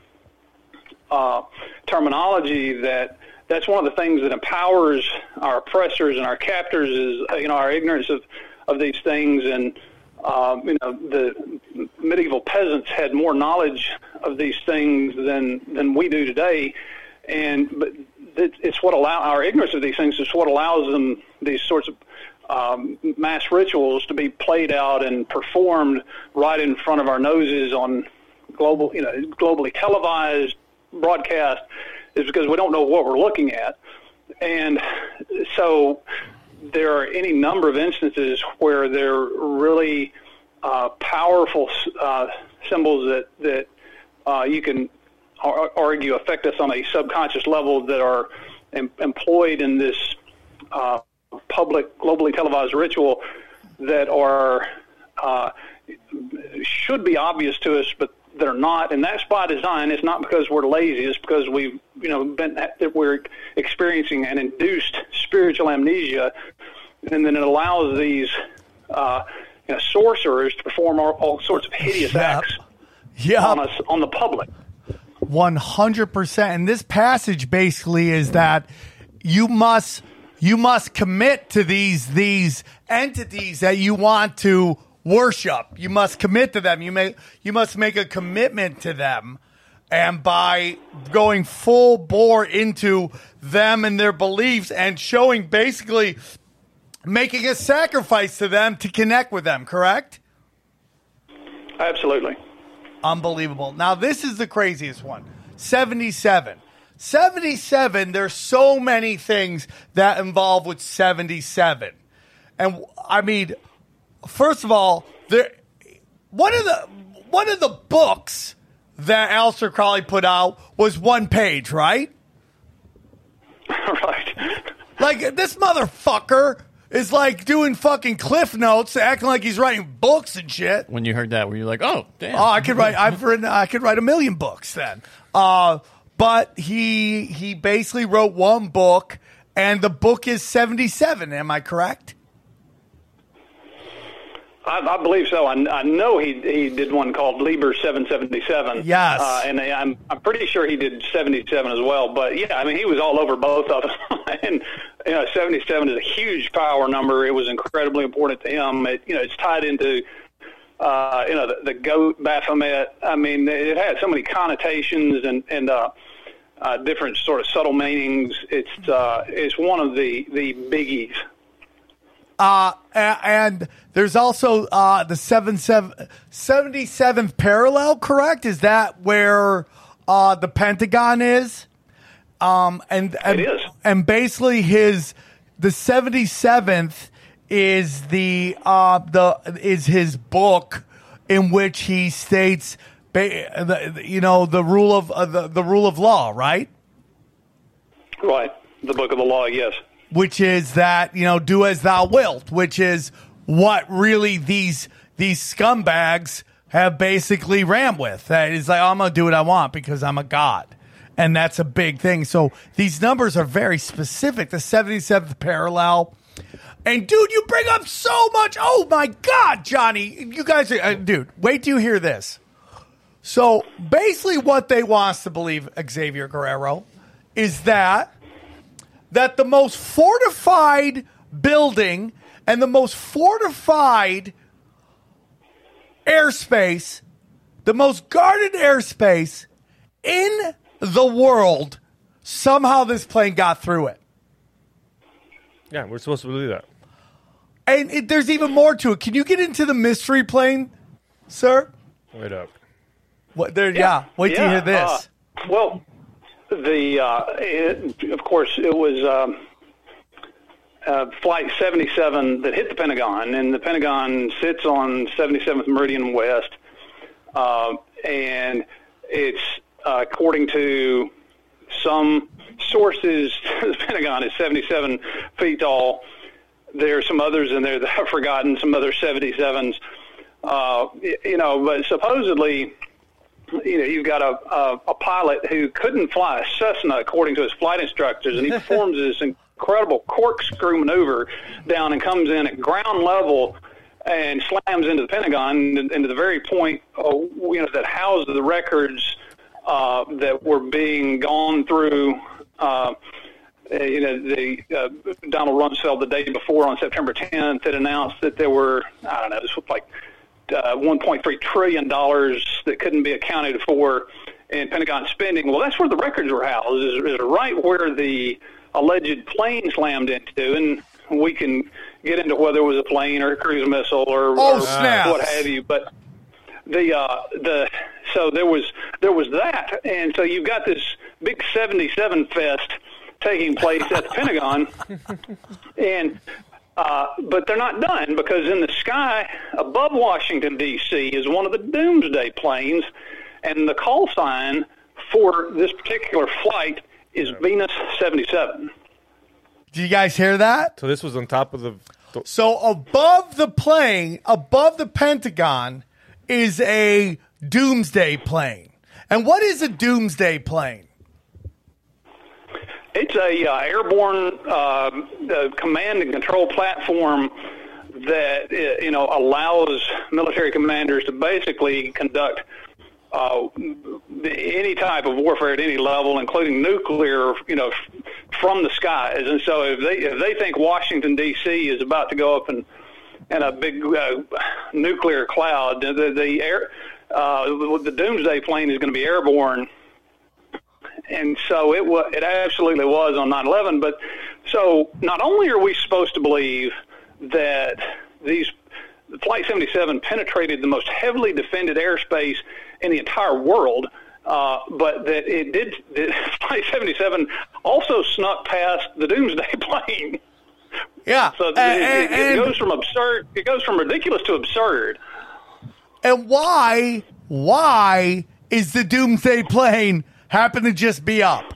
uh, terminology that that's one of the things that empowers our oppressors and our captors is uh, you know our ignorance of of these things. And um, you know the medieval peasants had more knowledge of these things than than we do today. And but it, it's what allow our ignorance of these things is what allows them these sorts of um, mass rituals to be played out and performed right in front of our noses on global, you know, globally televised broadcast is because we don't know what we're looking at. And so there are any number of instances where they're really uh, powerful uh, symbols that, that uh, you can ar- argue affect us on a subconscious level that are em- employed in this uh, public, globally televised ritual that are uh, should be obvious to us, but they're not. And that's by design. It's not because we're lazy. It's because we've you know been that we're experiencing an induced spiritual amnesia, and then it allows these uh, you know, sorcerers to perform all, all sorts of hideous Yep. acts Yeah. on us on the public. One hundred percent. And this passage basically is that you must you must commit to these these entities that you want to worship. You must commit to them. You may you must make a commitment to them. And by going full bore into them and their beliefs and showing basically making a sacrifice to them to connect with them, correct? Absolutely. Unbelievable. Now, this is the craziest one 77. 77, there's so many things that involve with 77. And I mean, first of all, there one of the one of the books that Aleister Crowley put out was one page, right? right. Like this motherfucker is like doing fucking cliff notes, acting like he's writing books and shit. When you heard that, were you like, oh, damn? Oh, I could write. I've written. I could write a million books then. Uh, but he he basically wrote one book, and the book is seventy seven. Am I correct? I, I believe so. I, I know he he did one called Liber 777. Yes. uh, and I'm I'm pretty sure he did 77 as well. But yeah, I mean he was all over both of them. and you know, 77 is a huge power number. It was incredibly important to him. It you know it's tied into uh, you know the, the goat Baphomet. I mean it had so many connotations and and uh, uh, different sort of subtle meanings. It's uh, it's one of the the biggies. Uh, and there's also uh, the seven, seven, 77th parallel, correct? Is that where uh, the Pentagon is? Um, and, and, It is. and basically his the 77th is the uh, the is his book in which he states you know the rule of uh, the, the rule of law, right? Right. The book of the law. Yes. Which is that you know do as thou wilt which is what really these these scumbags have basically ran with. That is like i'm gonna do what i want because i'm a god. And that's a big thing. So these numbers are very specific. The 77th parallel. And dude you bring up so much. Oh my god johnny. You guys are uh, dude wait till you hear this. So basically what they want us to believe xavier guerrero is that that the most fortified building and the most fortified airspace, the most guarded airspace in the world, somehow this plane got through it. Yeah, we're supposed to believe that. And it, there's even more to it. Can you get into the mystery plane, sir? Wait up. What, there, yeah. Wait till you hear this. uh, well, the uh, it, of course it was um, uh, Flight 77 that hit the Pentagon, and the Pentagon sits on 77th Meridian West, uh, and it's uh, according to some sources, the Pentagon is 77 feet tall. There are some others in there that I've forgotten, some other 77s. Uh, you know, but supposedly you know, you've got a, a, a pilot who couldn't fly a Cessna according to his flight instructors, and he performs this incredible corkscrew maneuver down and comes in at ground level and slams into the Pentagon, into the very point, uh, you know, that housed the records uh, that were being gone through. Uh, uh, you know, the uh, Donald Rumsfeld the day before on September 10th had announced that there were, I don't know, this was like uh, 1.3 trillion dollars that couldn't be accounted for in Pentagon spending. Well, that's where the records were housed, is, is right where the alleged plane slammed into, and we can get into whether it was a plane or a cruise missile or, Oh, or what have you, but the uh, the so there was there was that, and so you've got this big '77 fest taking place at the Pentagon, and uh, but they're not done because in the sky above Washington D.C. is one of the Doomsday planes, and the call sign for this particular flight is Venus 77. Did you guys hear that? So this was on top of the. the So above the plane, above the Pentagon, is a doomsday plane. And what is a doomsday plane? It's a uh, airborne uh, command and control platform that uh, you know allows military commanders to basically conduct uh, any type of warfare at any level, including nuclear, you know, from the skies. And so, if they if they think Washington D.C. is about to go up in in a big uh, nuclear cloud, the, the air uh, the Doomsday plane is going to be airborne and so it was it absolutely was on 9/11 but so not only are we supposed to believe that these flight 77 penetrated the most heavily defended airspace in the entire world uh, but that it did flight 77 also snuck past the doomsday plane Yeah. so it, and, it, it goes from absurd it goes from ridiculous to absurd and why, why is the doomsday plane happen to just be up?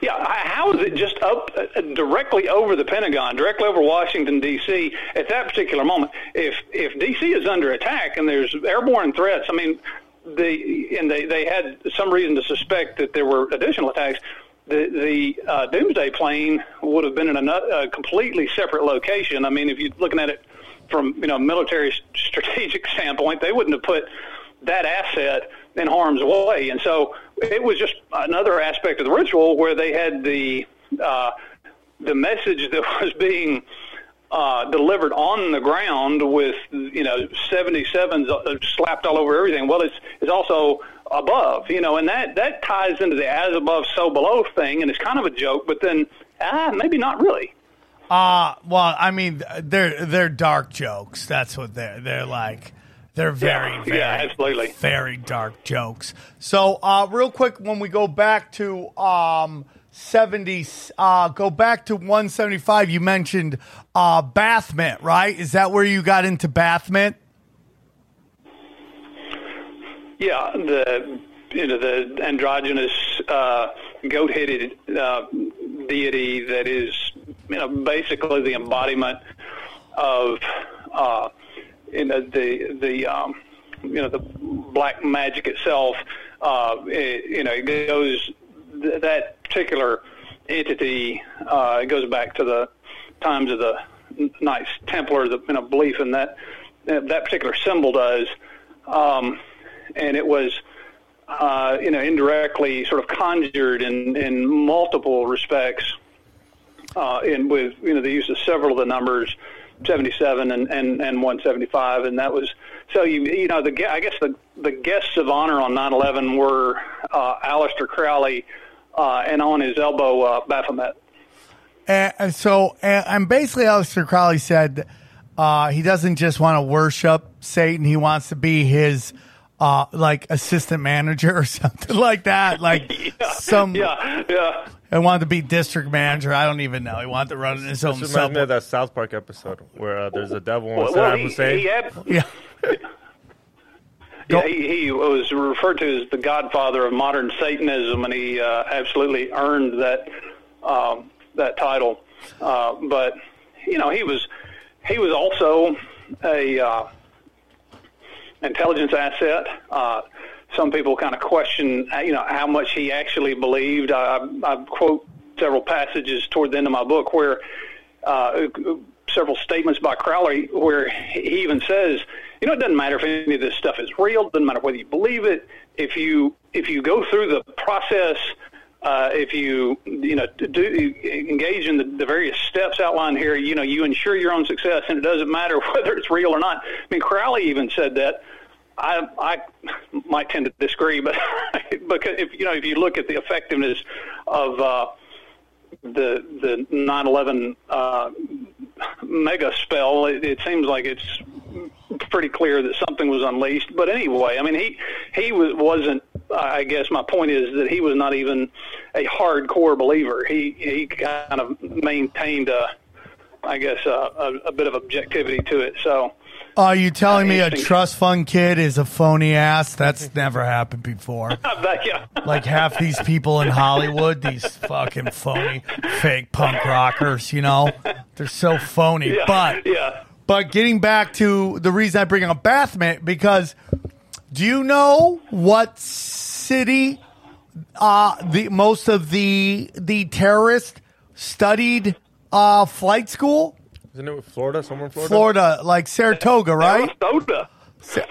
Yeah, how is it just up uh, directly over the Pentagon, directly over Washington D.C. at that particular moment? If if D.C. is under attack and there's airborne threats, I mean, the and they they had some reason to suspect that there were additional attacks. The the uh, Doomsday plane would have been in a, a completely separate location. I mean, if you're looking at it from you know military strategic standpoint, they wouldn't have put that asset in harm's way. And so it was just another aspect of the ritual where they had the uh, the message that was being uh, delivered on the ground with you know 77s uh, slapped all over everything. Well, it's it's also above, you know, and that that ties into the as above, so below thing, and it's kind of a joke, but then ah, maybe not really. Uh well, I mean, they're they're dark jokes. That's what they're they're like. They're very, Yeah, very, yeah, absolutely. very dark jokes. So, uh, real quick, when we go back to um, seventy, uh, go back to one seventy five. You mentioned uh, bath mitt, right? Is that where you got into bath mitt? Yeah, the you know the androgynous uh, goat-headed uh, deity that is you know basically the embodiment of uh, you know the the um, you know the black magic itself. Uh, it, you know, it goes th- that particular entity. Uh, it goes back to the times of the Knights Templar. The you know, belief in that that particular symbol does. Um, and it was uh, you know indirectly sort of conjured in in multiple respects uh, with you know the use of several of the numbers 77 and and, and 175 and that was so you you know the I guess the the guests of honor on 9/11 were uh, Aleister Crowley uh, and on his elbow uh, Baphomet. And, so, and, and basically, Aleister Crowley said uh, he doesn't just want to worship Satan; he wants to be his uh, like assistant manager or something like that. Like some, Yeah, yeah. I wanted to be district manager. I don't even know. He wanted to run his own This reminds me of that South Park episode where uh, there's a devil on Well, well, Saddam he, Hussein. he ab- Yeah. Yeah, he, he was referred to as the godfather of modern Satanism, and he uh, absolutely earned that um, that title. Uh, but you know, he was he was also a uh, intelligence asset. Uh, some people kind of question, uh, you know, how much he actually believed. I, I, quote several passages toward the end of my book where uh, several statements by Crowley where he even says, you know, it doesn't matter if any of this stuff is real. It doesn't matter whether you believe it. If you if you go through the process, uh, if you you know do engage in the, the various steps outlined here, you know, you ensure your own success, and it doesn't matter whether it's real or not. I mean, Crowley even said that. I I might tend to disagree, but because if you know if you look at the effectiveness of uh, the the 9/11 uh, mega spell, it, it seems like it's pretty clear that something was unleashed. But anyway, I mean, he he was, wasn't. I guess my point is that he was not even a hardcore believer. He he kind of maintained a, I guess, a, a, a bit of objectivity to it. So. Are you telling me a trust fund kid is a phony ass? That's never happened before. Like half these people in Hollywood, these fucking phony fake punk rockers, you know? They're so phony. yeah, But yeah. But getting back to the reason I bring up Bathmit, because do you know what city uh, the most of the the terrorists studied uh, flight school? Isn't it with Florida? Somewhere in Florida? Florida, like Saratoga, right? Sarasota.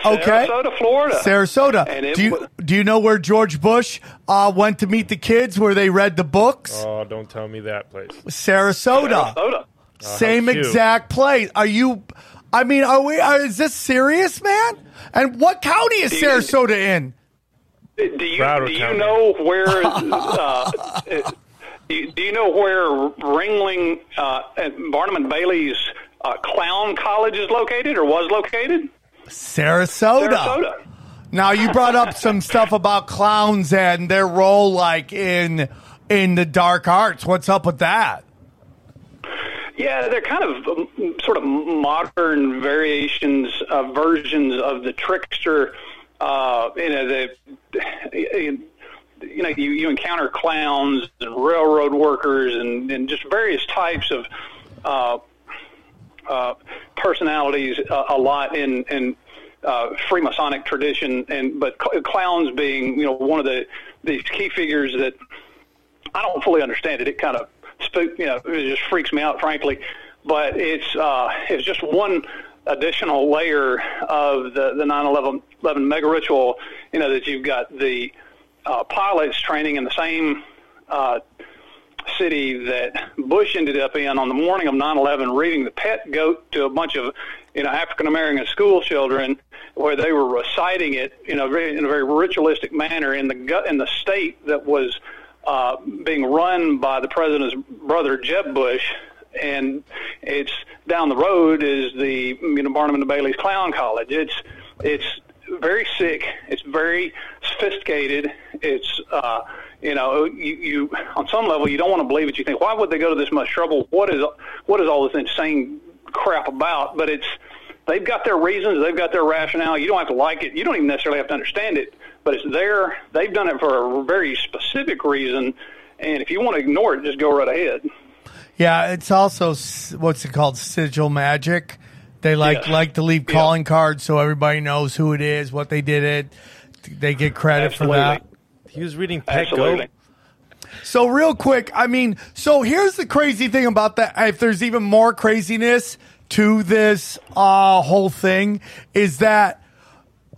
Okay. Sarasota, Florida. Sarasota. And do you wa- do you know where George Bush uh, went to meet the kids where they read the books? Oh, don't tell me that place. Sarasota. Sarasota. Same exact place. Are you? I mean, are we? Are, is this serious, man? And what county is you- Sarasota in? Do you Broward do you County. know where? uh, it- do you- do you know where Ringling uh, Barnum and Bailey's uh, Clown College is located or was located? Sarasota. Sarasota. Now you brought up some stuff about clowns and their role, like in in the dark arts. What's up with that? Yeah, they're kind of um, sort of modern variations, uh, versions of the trickster. Uh, you know, the you know you, you encounter clowns and railroad workers and, and just various types of uh, uh, personalities uh, a lot in in uh, Freemasonic tradition, and but cl- clowns being you know one of the these key figures that I don't fully understand it. It kind of spook, you know, it just freaks me out, frankly. But it's uh, it's just one additional layer of the the 9/11 11 mega ritual. You know that you've got the uh, pilots training in the same uh, city that Bush ended up in on the morning of 9/11, reading the pet goat to a bunch of you know African American school children, where they were reciting it, you know, very, in a very ritualistic manner in the gut in the state that was uh, being run by the president's brother Jeb Bush, and it's down the road is the you know Barnum and Bailey's Clown College. It's it's very sick. It's very sophisticated. It's uh, you know you, you on some level you don't want to believe it. You think why would they go to this much trouble? What is what is all this insane crap about? But it's they've got their reasons. They've got their rationale. You don't have to like it. You don't even necessarily have to understand it. But it's there. They've done it for a very specific reason. And if you want to ignore it, just go right ahead. Yeah, it's also what's it called? Sigil magic. They like Yes. like to leave Yeah. calling cards so everybody knows who it is, what they did it. They get credit for that. He was reading Pet Absolutely. Goat. So real quick, I mean, so here's the crazy thing about that. If there's even more craziness to this uh, whole thing, is that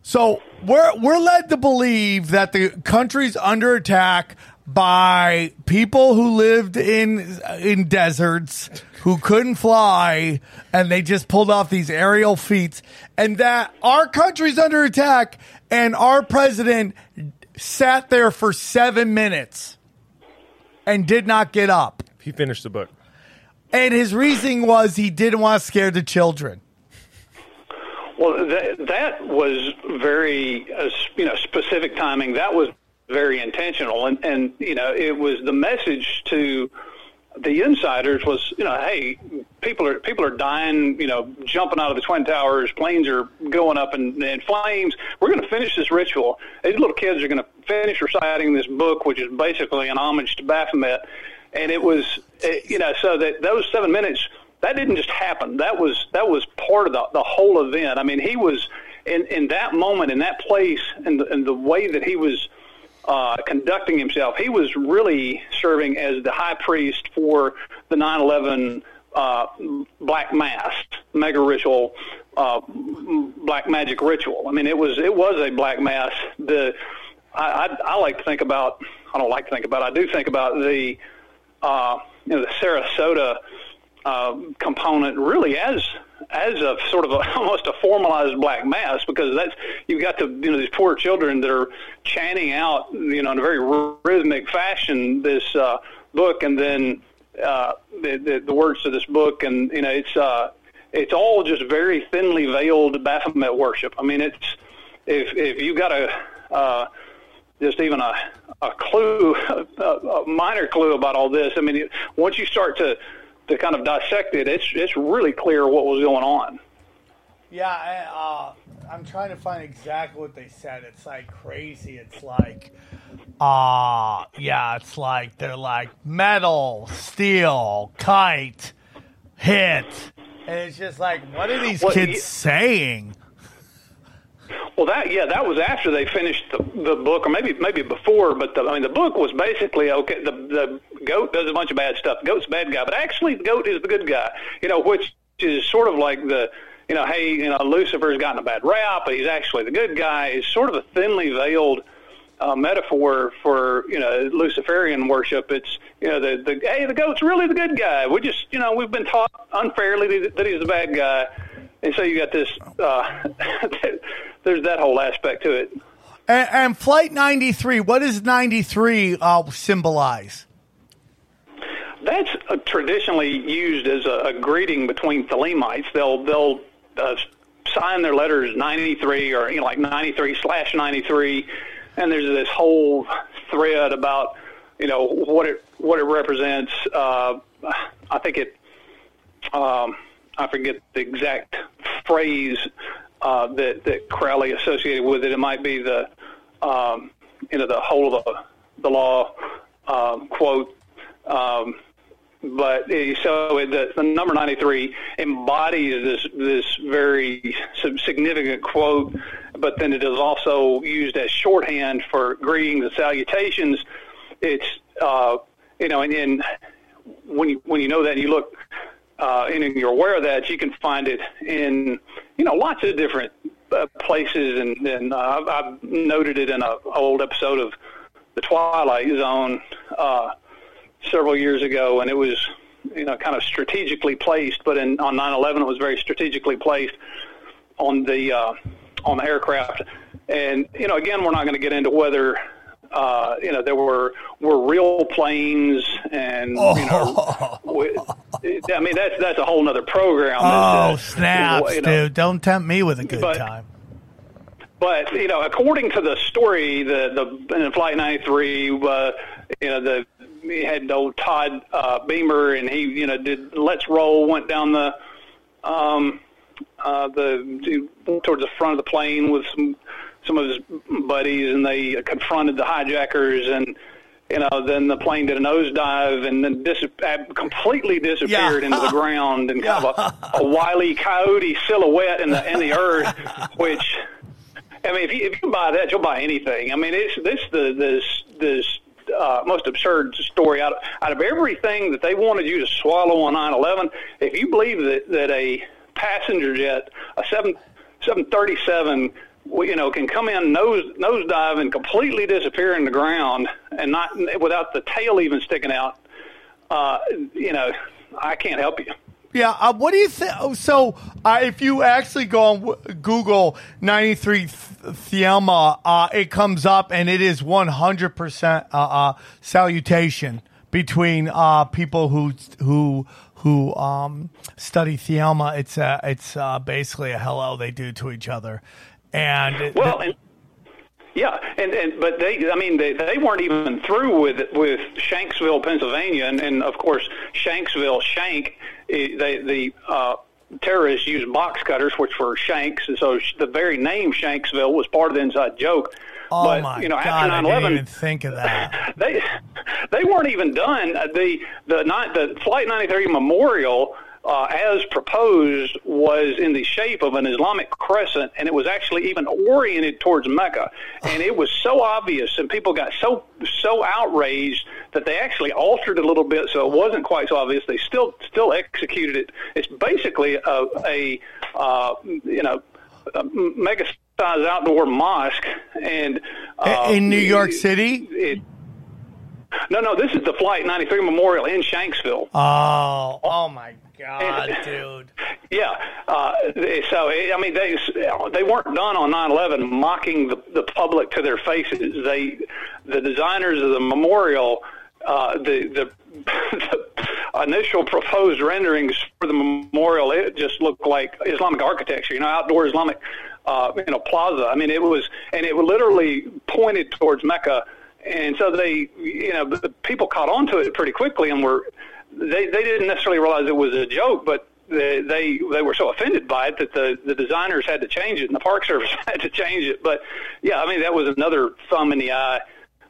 so we're we're led to believe that the country's under attack by people who lived in in deserts who couldn't fly and they just pulled off these aerial feats and that our country's under attack and our president sat there for 7 minutes and did not get up. He finished the book. And his reasoning was he didn't want to scare the children. Well, that, that was very, uh, you know, specific timing. That was very intentional, and and you know, it was the message to the insiders was, you know, hey, people are people are dying, you know, jumping out of the twin towers, planes are going up in, in flames. We're going to finish this ritual. These little kids are going to finish reciting this book, which is basically an homage to Baphomet, and it was, eh, you know, so that those seven minutes that didn't just happen. That was that was part of the the whole event. I mean, he was in in that moment, in that place, and the, and the way that he was uh, conducting himself. He was really serving as the high priest for the 9/11 uh, black mass mega ritual, uh, black magic ritual. I mean, it was it was a black mass. The I, I, I like to think about. I don't like to think about. I do think about the uh, you know the Sarasota uh, component really as as a sort of a, almost a formalized black mass because that's you've got the you know these poor children that are chanting out you know in a very rhythmic fashion this uh, book and then uh, the, the the words to this book and you know it's uh, it's all just very thinly veiled Baphomet worship. I mean it's if if you got a uh, just even a, a clue, a, a minor clue about all this. I mean, once you start to, to kind of dissect it, it's it's really clear what was going on. Yeah, I, uh, I'm trying to find exactly what they said. It's like crazy. It's like, uh, yeah, it's like they're like metal, steel, kite, hit. And it's just like, what are these Well, kids you- saying? Well, that yeah, that was after they finished the, the book, or maybe maybe before. But the, I mean, the book was basically okay. The the goat does a bunch of bad stuff. The goat's a bad guy, but actually, the goat is the good guy. You know, which is sort of like the you know, hey, you know, Lucifer's gotten a bad rap, but he's actually the good guy. Is sort of a thinly veiled uh, metaphor for you know Luciferian worship. It's you know the the hey, the goat's really the good guy. We just you know we've been taught unfairly that he's the bad guy. And so you got this. Uh, there's that whole aspect to it. And, and Flight 93, what does 93 uh, symbolize? That's uh, traditionally used as a, a greeting between Thelemites. They'll they'll uh, sign their letters 93 or you know like 93 slash 93, and there's this whole thread about you know what it what it represents. Uh, I think it. Um, I forget the exact phrase uh, that that Crowley associated with it. It might be the um, you know the whole of the, the law um, quote. Um, but so the, the number 93 embodies this this very significant quote, but then it is also used as shorthand for greetings and salutations. It's uh, you know, and, and when you when you know that, and you look uh, and you're aware of that, you can find it in you know lots of different uh, places, and, and uh, I've, I've noted it in a old episode of the Twilight Zone uh, several years ago, and it was you know kind of strategically placed, but in on 9/11 it was very strategically placed on the uh, on the aircraft, and you know again we're not going to get into whether. Uh, you know, there were were real planes, and you know, we- I mean that's that's a whole other program. Oh, That's, uh, snaps, you know, dude. Don't tempt me with a good But- time. but you know, according to the story, the the in Flight 93, uh, you know, the he had old Todd uh, Beamer, and he you know did Let's Roll, went down the um, uh, the towards the front of the plane with some some of his buddies, and they confronted the hijackers and. You know, then the plane did a nosedive and then dis- uh, completely disappeared Yeah. into the ground and kind of a, a wily coyote silhouette in the in the earth, which I mean, if you, if you buy that, you'll buy anything. I mean, it's this the this this uh, most absurd story out of, out of everything that they wanted you to swallow on 9/11. If you believe that that a passenger jet, a seven seven thirty seven, you know, can come in nose nosedive and completely disappear in the ground and not without the tail even sticking out, uh, you know, I can't help you. Yeah, uh, what do you think? Oh, So, uh, if you actually go on Google 93 th- Thelema, uh, it comes up and it is 100% uh, uh, salutation between uh, people who who who um, study Thelema. It's it's basically a hello they do to each other. And Well, and, yeah, and, and but they, I mean, they, they weren't even through with with Shanksville, Pennsylvania, and, and of course Shanksville, Shank, eh, they, the uh, terrorists used box cutters, which were shanks, and so the very name Shanksville was part of the inside joke. oh but, my you know, God, after I 9/11, didn't even think of that. they they weren't even done. Uh, The the not the Flight 93 memorial. Uh, as proposed, was in the shape of an Islamic crescent, and it was actually even oriented towards Mecca. And it was so obvious, and people got so so outraged that they actually altered it a little bit, so it wasn't quite so obvious. They still still executed it. It's basically a, a uh, you know a mega size outdoor mosque, and uh, In New York City? it, no, no, this is the Flight 93 Memorial in Shanksville. Oh, oh my God, dude. Yeah. Uh, so, I mean, they they weren't done on 9/11 mocking the, the public to their faces. They, the designers of the memorial, uh, the, the the initial proposed renderings for the memorial, it just looked like Islamic architecture. You know, outdoor Islamic, uh, you know, plaza. I mean, it was, and it literally pointed towards Mecca. And so they, you know, the people caught on to it pretty quickly and were, they, they didn't necessarily realize it was a joke, but they, they they were so offended by it that the the designers had to change it and the Park Service had to change it. But yeah, I mean that was another thumb in the eye.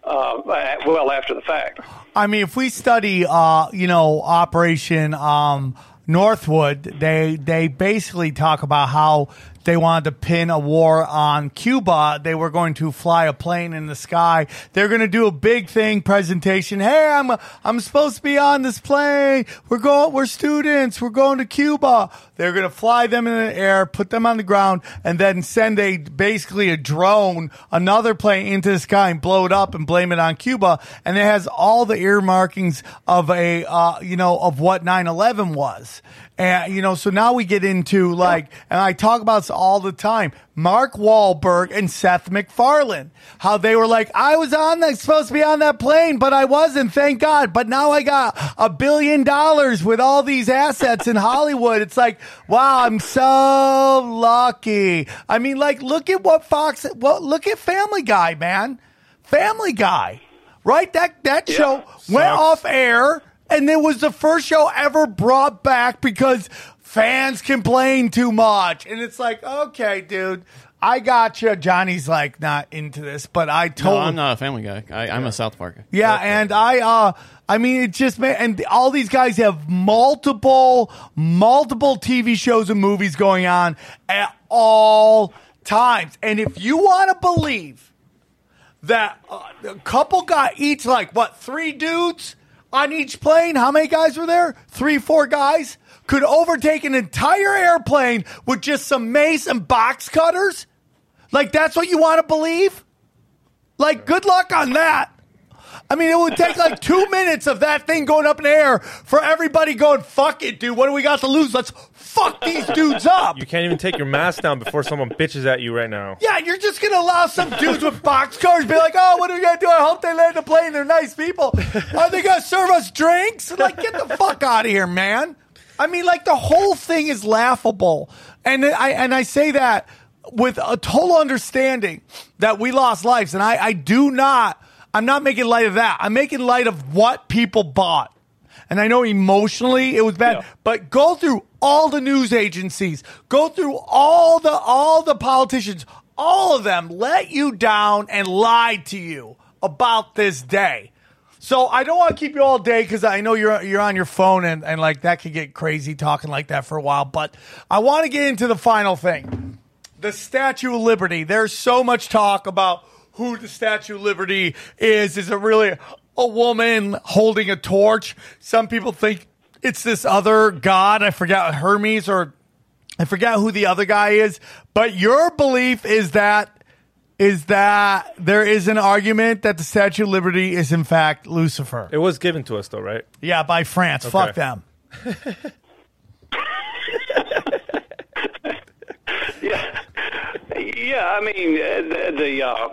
Uh, well, after the fact. I mean, if we study, uh, you know, Operation um, Northwood, they they basically talk about how they wanted to pin a war on Cuba. They were going to fly a plane in the sky. They're going to do a big thing presentation. Hey, I'm I'm supposed to be on this plane. We're going. We're students. We're going to Cuba. They're going to fly them in the air, put them on the ground, and then send a basically a drone, another plane into the sky and blow it up and blame it on Cuba. And it has all the earmarkings of a uh, you know of what 9/11 was. And you know, so now we get into like, and I talk about this all the time. Mark Wahlberg and Seth MacFarlane, how they were like, I was on that, supposed to be on that plane, but I wasn't, thank God. But now I got a billion dollars with all these assets in Hollywood. It's like, wow, I'm so lucky. I mean, like, look at what Fox, well, look at Family Guy, man. Family Guy, right? That, that show went off air and it was the first show ever brought back because fans complain too much. And it's like, okay, dude, I got you. Johnny's like not into this, but I No, told I'm not a Family Guy. I, I'm a South Park. guy. Yeah, and I, uh, I mean, it just made, and all these guys have multiple, multiple TV shows and movies going on at all times. And if you want to believe that uh, a couple got each like what three dudes on each plane. How many guys were there? Three, four guys could overtake an entire airplane with just some mace and box cutters. Like that's what you want to believe? Like good luck on that. I mean, it would take like two minutes of that thing going up in the air for everybody going, fuck it, dude. What do we got to lose? Let's fuck these dudes up. You can't even take your mask down before someone bitches at you right now. Yeah, you're just gonna allow some dudes with box cars be like, "Oh, what are we gonna do? I hope they land the plane. They're nice people. Are they gonna serve us drinks? Like, get the fuck out of here, man." I mean, like the whole thing is laughable, and I and I say that with a total understanding that we lost lives, and I, I do not. I'm not making light of that. I'm making light of what people bought. And I know emotionally it was bad, Yeah. but go through all the news agencies, go through all the all the politicians, all of them let you down and lied to you about this day. So I don't want to keep you all day because I know you're you're on your phone and, and like that could get crazy talking like that for a while. But I want to get into the final thing the Statue of Liberty. There's so much talk about who the Statue of Liberty is. Is it really a woman holding a torch? Some people think it's this other god. I forgot Hermes or I forgot who the other guy is. But your belief is that is that there is an argument that the Statue of Liberty is in fact Lucifer. It was given to us though, right? Yeah, by France. Fuck them. Yeah, yeah. I mean, uh, the, the, uh,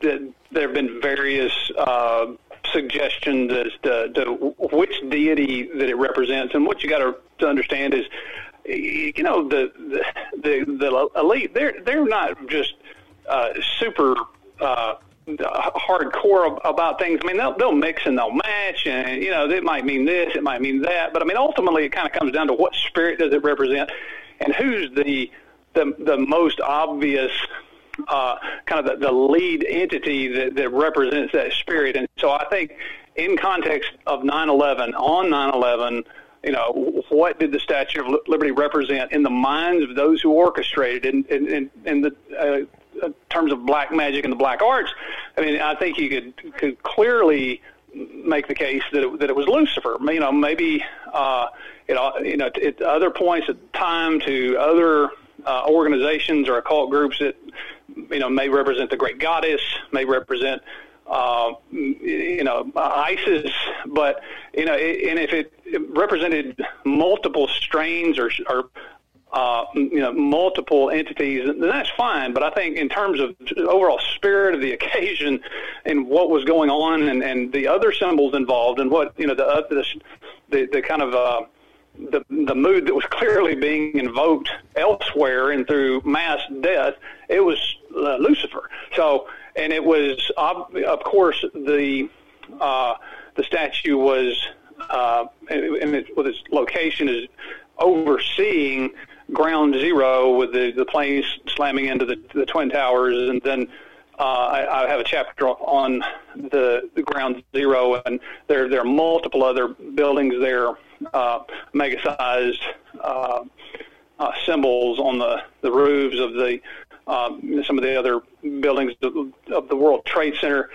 the there have been various uh, suggestions as to, to which deity that it represents, and what you got to, to understand is, you know, the the the, the elite they're they're not just uh, super. Uh, hardcore about things. I mean, they'll they'll mix and they'll match, and you know, it might mean this, it might mean that. But I mean, ultimately, it kind of comes down to what spirit does it represent, and who's the the the most obvious uh, kind of the, the lead entity that, that represents that spirit. And so I think in context of 9/11, on 9/11, you know, what did the Statue of Liberty represent in the minds of those who orchestrated in in, in, in the uh, uh, terms of black magic and the black arts? I mean, I think you could could clearly make the case that it, that it was Lucifer. You know, maybe uh, you know, you know, at other points of time to other uh, organizations or occult groups that you know may represent the great goddess, may represent uh, you know ISIS, but you know, it, and if it, it represented multiple strains or or uh, you know multiple entities, then that's fine. But I think in terms of overall spirit of the occasion and what was going on, and, and the other symbols involved, and what you know the uh, the, the, the kind of uh, the the mood that was clearly being invoked elsewhere and through mass death, it was uh, Lucifer. So, and it was ob- of course the uh, the statue was uh, and it, with its location is overseeing ground zero with the the planes slamming into the the twin towers, and then. Uh, I, I have a chapter on the, the ground zero, and there there are multiple other buildings there, uh, mega-sized uh, uh, symbols on the, the roofs of the um, some of the other buildings of, the World Trade Center,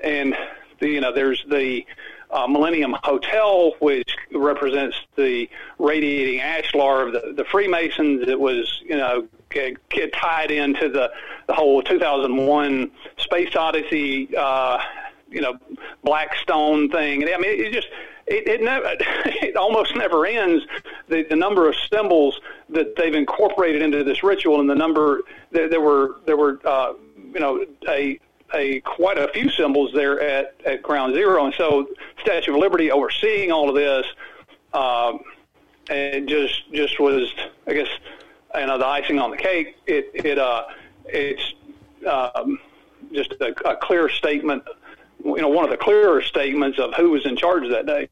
and the, you know there's the uh, Millennium Hotel, which represents the radiating ashlar of the, the Freemasons. It was you know g- get tied into the the whole 2001 Space Odyssey. Uh, you know, Blackstone thing. And I mean, it just it, it never it almost never ends. The the number of symbols that they've incorporated into this ritual, and the number there, there were there were uh, you know a a quite a few symbols there at at Ground Zero, and so Statue of Liberty overseeing all of this. Um, and just just was, I guess, you know, the icing on the cake. It it uh, it's um, just a, a clear statement. You know, one of the clearer statements of who was in charge that day.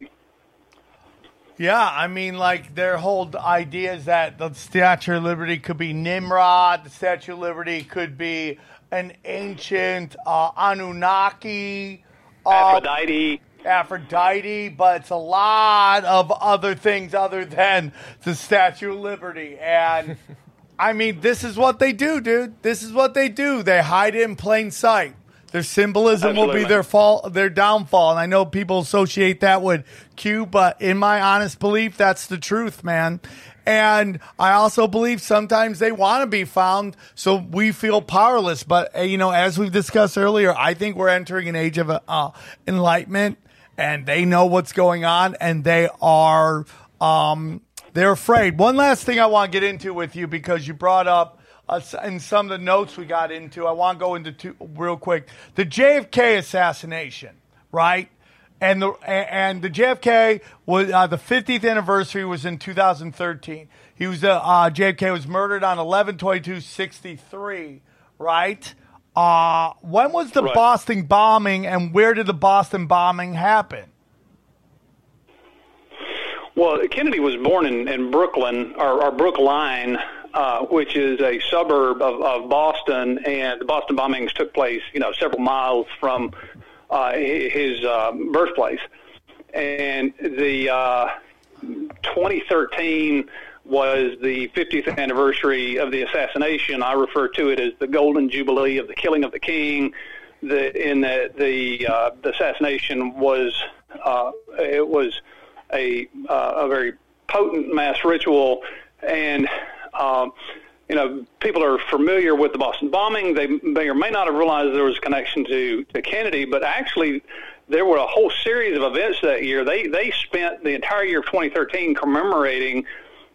Yeah, I mean, like their whole idea is that the Statue of Liberty could be Nimrod. The Statue of Liberty could be an ancient uh, Anunnaki, uh, Aphrodite. Aphrodite, but it's a lot of other things other than the Statue of Liberty. And I mean, this is what they do, dude. This is what they do. They hide it in plain sight. Their symbolism will be their fall, their downfall, and I know people associate that with Q, but in my honest belief, that's the truth, man. And I also believe sometimes they want to be found, so we feel powerless. But uh, you know, as we've discussed earlier, I think we're entering an age of uh, enlightenment, and they know what's going on, and they are um, they're afraid. One last thing I want to get into with you because you brought up uh, in some of the notes we got into. I want to go into two, real quick the JFK assassination, right? And the and the JFK was uh, the 50th anniversary was in 2013. He was uh, uh, JFK was murdered on 11/22/63, right? Uh, when was the Right. Boston bombing, and where did the Boston bombing happen? Well, Kennedy was born in, in Brooklyn, or, or Brookline, uh, which is a suburb of, of Boston, and the Boston bombings took place, you know, several miles from uh, his uh, birthplace. And the uh, 2013 was the 50th anniversary of the assassination. I refer to it as the golden jubilee of the killing of the king. The, in that the uh, the assassination was uh, it was a uh, a very potent mass ritual, and um, you know people are familiar with the Boston bombing. They may or may not have realized there was a connection to to Kennedy, but actually there were a whole series of events that year. They they spent the entire year of 2013 commemorating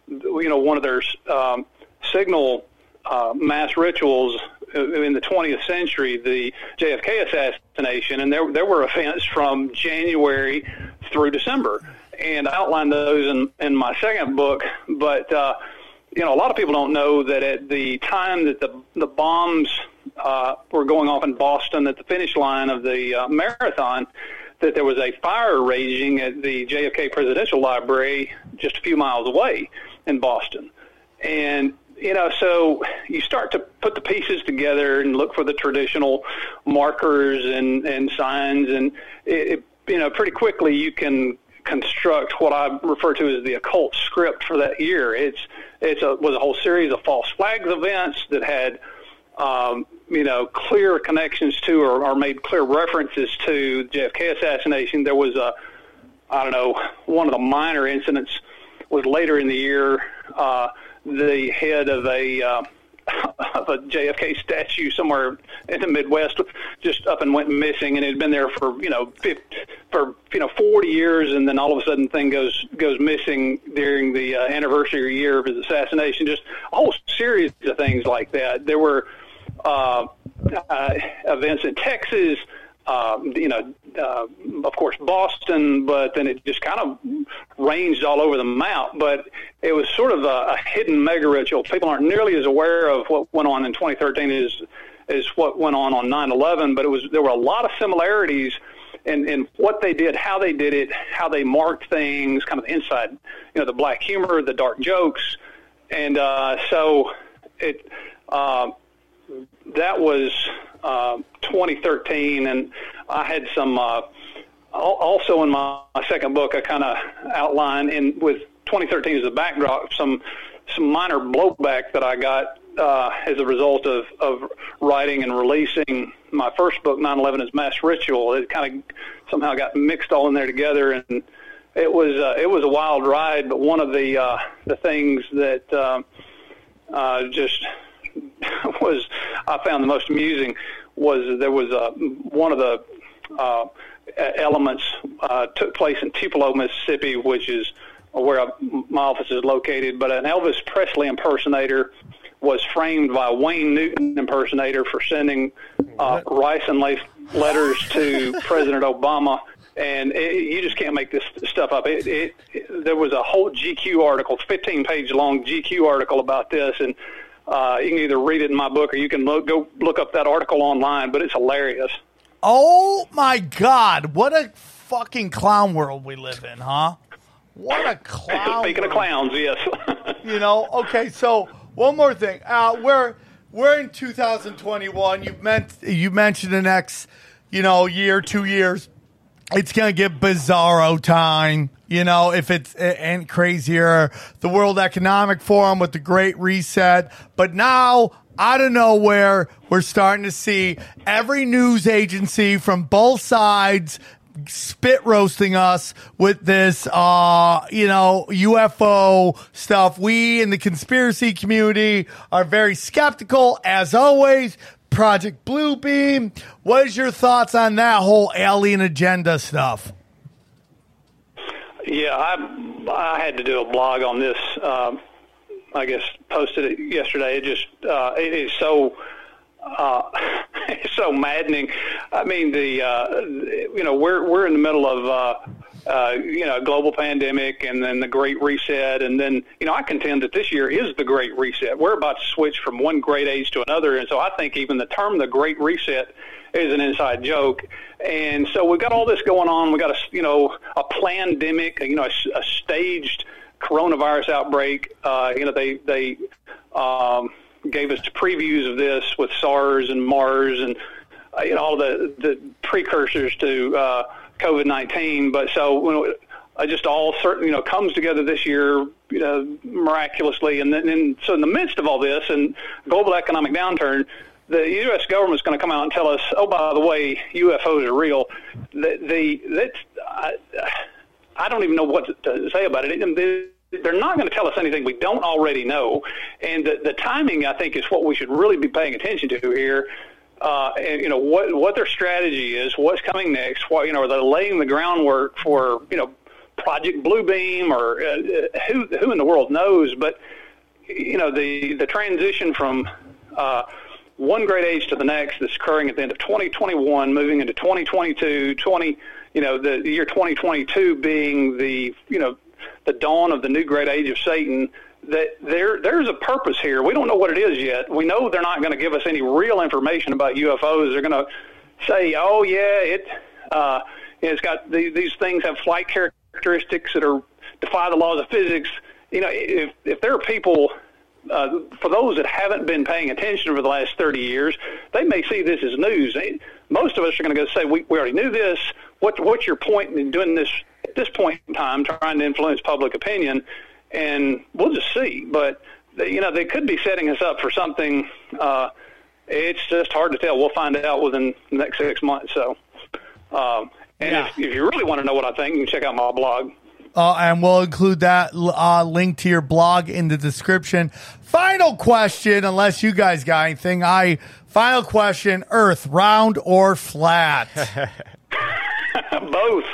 you know one of their um, signal uh, mass rituals in the 20th century, the JFK assassination, and there there were events from January through December, and I outlined those in in my second book. But uh, you know, a lot of people don't know that at the time that the the bombs uh, were going off in Boston at the finish line of the uh, marathon, that there was a fire raging at the JFK Presidential Library just a few miles away in Boston, and you know, so you start to put the pieces together and look for the traditional markers and, and signs, and it, it, you know, pretty quickly you can construct what I refer to as the occult script for that year. It's it's a was a whole series of false flags events that had um, you know clear connections to or, or made clear references to JFK assassination. There was a I don't know one of the minor incidents was later in the year. Uh, the head of a uh, of a JFK statue somewhere in the Midwest just up and went missing, and it had been there for you know 50, for you know 40 years, and then all of a sudden thing goes goes missing during the uh, anniversary year of his assassination. Just a whole series of things like that. There were uh, uh, events in Texas. Um, you know, uh, of course, Boston, but then it just kind of ranged all over the map. But it was sort of a, a hidden mega ritual. People aren't nearly as aware of what went on in 2013 as as what went on on 9/11. But it was there were a lot of similarities in, in what they did, how they did it, how they marked things, kind of the inside, you know, the black humor, the dark jokes, and uh, so it. Uh, that was uh, 2013, and I had some. Uh, also, in my, my second book, I kind of outline in with 2013 as a backdrop some some minor blowback that I got uh, as a result of, of writing and releasing my first book, 9/11 as Mass Ritual. It kind of somehow got mixed all in there together, and it was uh, it was a wild ride. But one of the uh, the things that uh, uh, just was I found the most amusing was there was a one of the uh, elements uh, took place in Tupelo, Mississippi, which is where I, my office is located. But an Elvis Presley impersonator was framed by a Wayne Newton impersonator for sending uh, ricin laced letters to President Obama. And it, you just can't make this stuff up. It, it, it, there was a whole GQ article, 15 page long GQ article about this, and uh, you can either read it in my book or you can look, go look up that article online. But it's hilarious. Oh my God! What a fucking clown world we live in, huh? What a clown! Speaking of clowns, yes. You know, okay. So one more thing. Uh, we're we're in 2021. You meant you mentioned the next, you know, year, two years. It's gonna get bizarro time. You know, if it's and crazier, the World Economic Forum with the Great Reset. But now out of nowhere, we're starting to see every news agency from both sides spit roasting us with this, uh, you know, UFO stuff. We in the conspiracy community are very skeptical, as always. Project Bluebeam. What is your thoughts on that whole alien agenda stuff? Yeah, I I had to do a blog on this. Um, I guess posted it yesterday. It just uh, it is so uh, so maddening. I mean, the uh, you know we're we're in the middle of uh, uh, you know global pandemic and then the Great Reset, and then you know I contend that this year is the Great Reset. We're about to switch from one great age to another, and so I think even the term the Great Reset is an inside joke. And so we've got all this going on. We've got a you know a pandemic, you know a, a staged coronavirus outbreak. Uh, you know they they um, gave us previews of this with SARS and MERS and uh, you know all the the precursors to uh, COVID nineteen. But so know, uh, just all certain you know comes together this year you know miraculously, and then and so in the midst of all this and global economic downturn. The U.S. government's going to come out and tell us, "Oh, by the way, UFOs are real." The, the that's I, I don't even know what to say about it. they're not going to tell us anything we don't already know. And the, the timing, I think, is what we should really be paying attention to here. Uh, and you know what what their strategy is, what's coming next. What you know, are they laying the groundwork for you know Project Bluebeam or uh, who who in the world knows? But you know the the transition from uh, one great age to the next that's occurring at the end of 2021, moving into 2022, 20 you know the year 2022 being the you know the dawn of the new great age of Satan, that there there's a purpose here. We don't know what it is yet. We know they're not going to give us any real information about UFOs. They're going to say, "Oh yeah, it uh, it's got the, these things have flight characteristics that are defy the laws of physics." You know, if if there are people uh, for those that haven't been paying attention over the last 30 years, they may see this as news. Most of us are going to go say, we, we already knew this. What, what's your point in doing this at this point in time, trying to influence public opinion? And we'll just see. But, you know, they could be setting us up for something. Uh, it's just hard to tell. We'll find out within the next six months. So, um, and Yeah. if, if you really want to know what I think, you can check out my blog. Uh, and we'll include that uh, link to your blog in the description. Final question, unless you guys got anything. I final question: Earth round or flat? Both.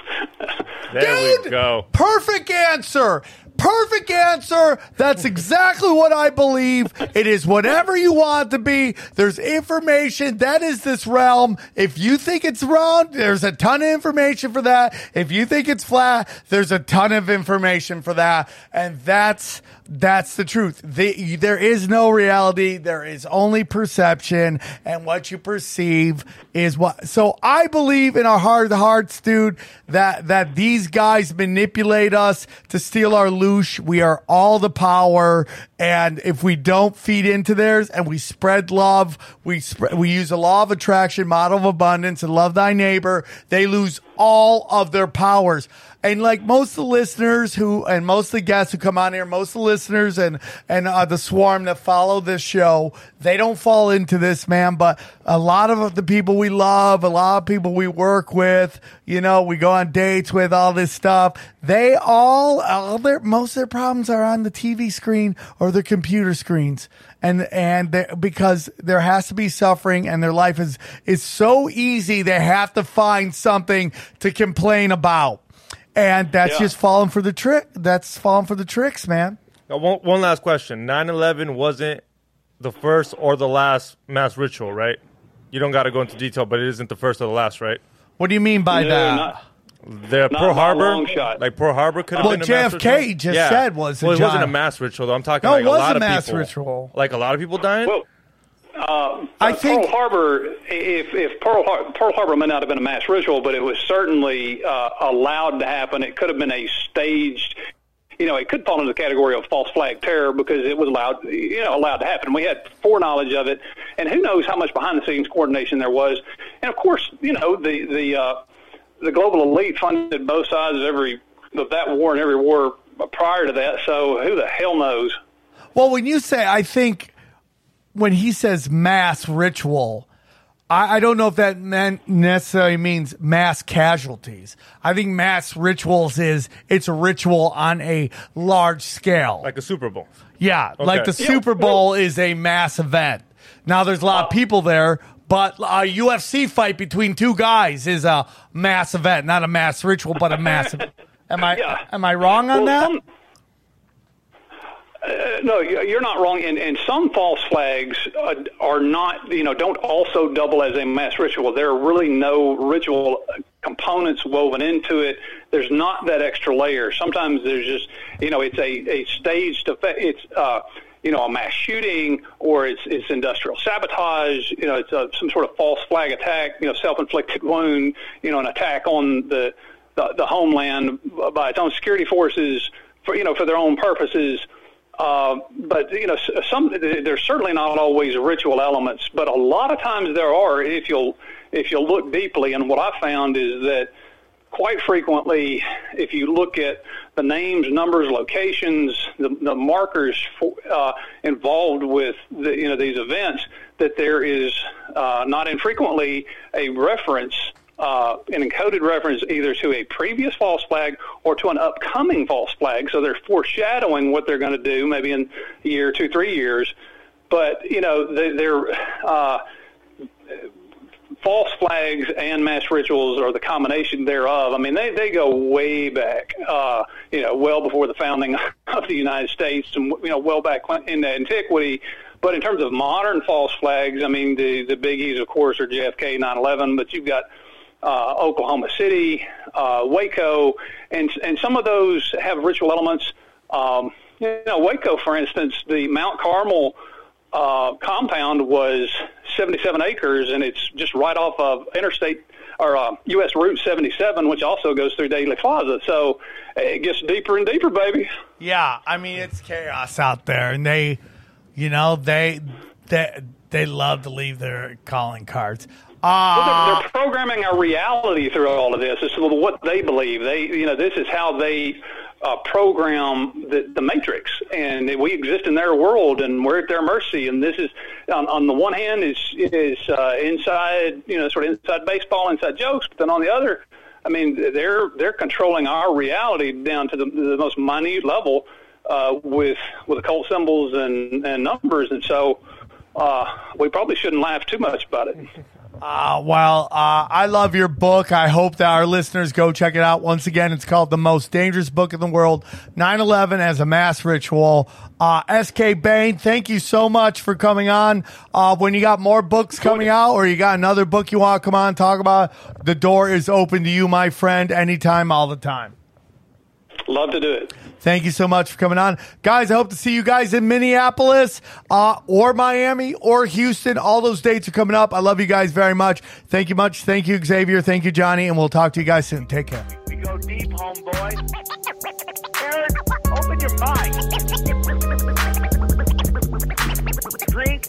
There Dude! we go. Perfect answer. Perfect answer. That's exactly what I believe. It is whatever you want it to be. There's information. That is this realm. If you think it's round, there's a ton of information for that. If you think it's flat, there's a ton of information for that. And that's, that's the truth. The, there is no reality. There is only perception and what you perceive is what. So I believe in our heart of hearts, dude, that, that these guys manipulate us to steal our loosh. We are all the power. And if we don't feed into theirs and we spread love, we spread, we use the law of attraction, model of abundance and love thy neighbor, they lose all of their powers. And like most of the listeners who, and most of the guests who come on here, most of the listeners and, and uh, the swarm that follow this show, they don't fall into this, man. But a lot of the people we love, a lot of people we work with, you know, we go on dates with all this stuff. They all, all their, most of their problems are on the TV screen or their computer screens. And, and they- because there has to be suffering and their life is, is so easy. They have to find something to complain about. And that's Yeah. just falling for the trick. That's falling for the tricks, man. Uh, One, one last question. 9-11 wasn't the first or the last mass ritual, right? You don't got to go into detail, but it isn't the first or the last, right? What do you mean by No, that? not- The Not Pearl by a Harbor, long shot. like Pearl Harbor, could have Well, been a mass JFK ritual. just yeah. said was a well, it wasn't a giant- mass ritual. though. I'm talking No, like it was a lot a of mass people, ritual. like a lot of people dying. Well, uh, I uh, think- Pearl Harbor, if if Pearl, Har- Pearl Harbor may not have been a mass ritual, but it was certainly uh, allowed to happen. It could have been a staged. You know, it could fall into the category of false flag terror because it was allowed, you know, allowed to happen. We had foreknowledge of it, and who knows how much behind the scenes coordination there was. And of course, you know, the the uh, the global elite funded both sides of every of that war and every war prior to that. So who the hell knows? Well, when you say, I think when he says mass ritual, I, I don't know if that meant necessarily means mass casualties. I think mass rituals is it's a ritual on a large scale. Like a Super Bowl. Yeah, like the Super Bowl is a mass event. Now there's a lot of people there, but a UFC fight between two guys is a mass event, not a mass ritual, but a mass. am I Yeah. am I wrong on Well, that? some- uh, no, you- you're not wrong. And, and some false flags uh, are not, you know, don't also double as a mass ritual. There are really no ritual components woven into it. There's not that extra layer. Sometimes there's just, you know, it's a, a staged effect. It's, uh, you know, a mass shooting or it's, it's industrial sabotage. You know, it's a, some sort of false flag attack. You know, self-inflicted wound. You know, an attack on the the, the homeland by its own security forces for you know for their own purposes. Uh, but you know, some there's certainly not always ritual elements, but a lot of times there are. If you'll if you'll look deeply, and what I found is that quite frequently, if you look at the names, numbers, locations, the, the markers for, uh, involved with the, you know these events, that there is uh, not infrequently a reference, uh, an encoded reference either to a previous false flag or to an upcoming false flag. So they're foreshadowing what they're going to do, maybe in a year, two, three years. But you know they, they're uh, false flags and mass rituals or the combination thereof. I mean, they, they go way back, uh, you know, well before the founding of the United States and, you know, well back into antiquity. But in terms of modern false flags, I mean, the, the biggies, of course, are JFK, 9/11, but you've got uh, Oklahoma City, uh, Waco, and and some of those have ritual elements. Um, you know, Waco, for instance, the Mount Carmel uh, compound was 77 acres, and it's just right off of Interstate or uh, U.S. Route 77, which also goes through Dealey Plaza. So it gets deeper and deeper, baby. Yeah, I mean it's chaos out there, and they, you know, they they they love to leave their calling cards. Uh, Well, they're, they're programming our reality through all of this. This is what they believe. They, you know, this is how they uh, program the, the matrix, and we exist in their world, and we're at their mercy. And this is, on, on the one hand, is is uh, inside, you know, sort of inside baseball, inside jokes, but then on the other, I mean, they're they're controlling our reality down to the, the most minute level uh, with with occult symbols and and numbers, and so. Uh, we probably shouldn't laugh too much about it. Uh, well, uh, I love your book. I hope that our listeners go check it out. Once again, it's called The Most Dangerous Book in the World 9 11 as a Mass Ritual. Uh, SK Bain, thank you so much for coming on. Uh, when you got more books coming out or you got another book you want to come on and talk about, the door is open to you, my friend, anytime, all the time. Love to do it. Thank you so much for coming on. Guys, I hope to see you guys in Minneapolis uh, or Miami or Houston. All those dates are coming up. I love you guys very much. Thank you much. Thank you, Xavier. Thank you, Johnny. And we'll talk to you guys soon. Take care. We go deep, homeboy. Aaron, open your mind. Drink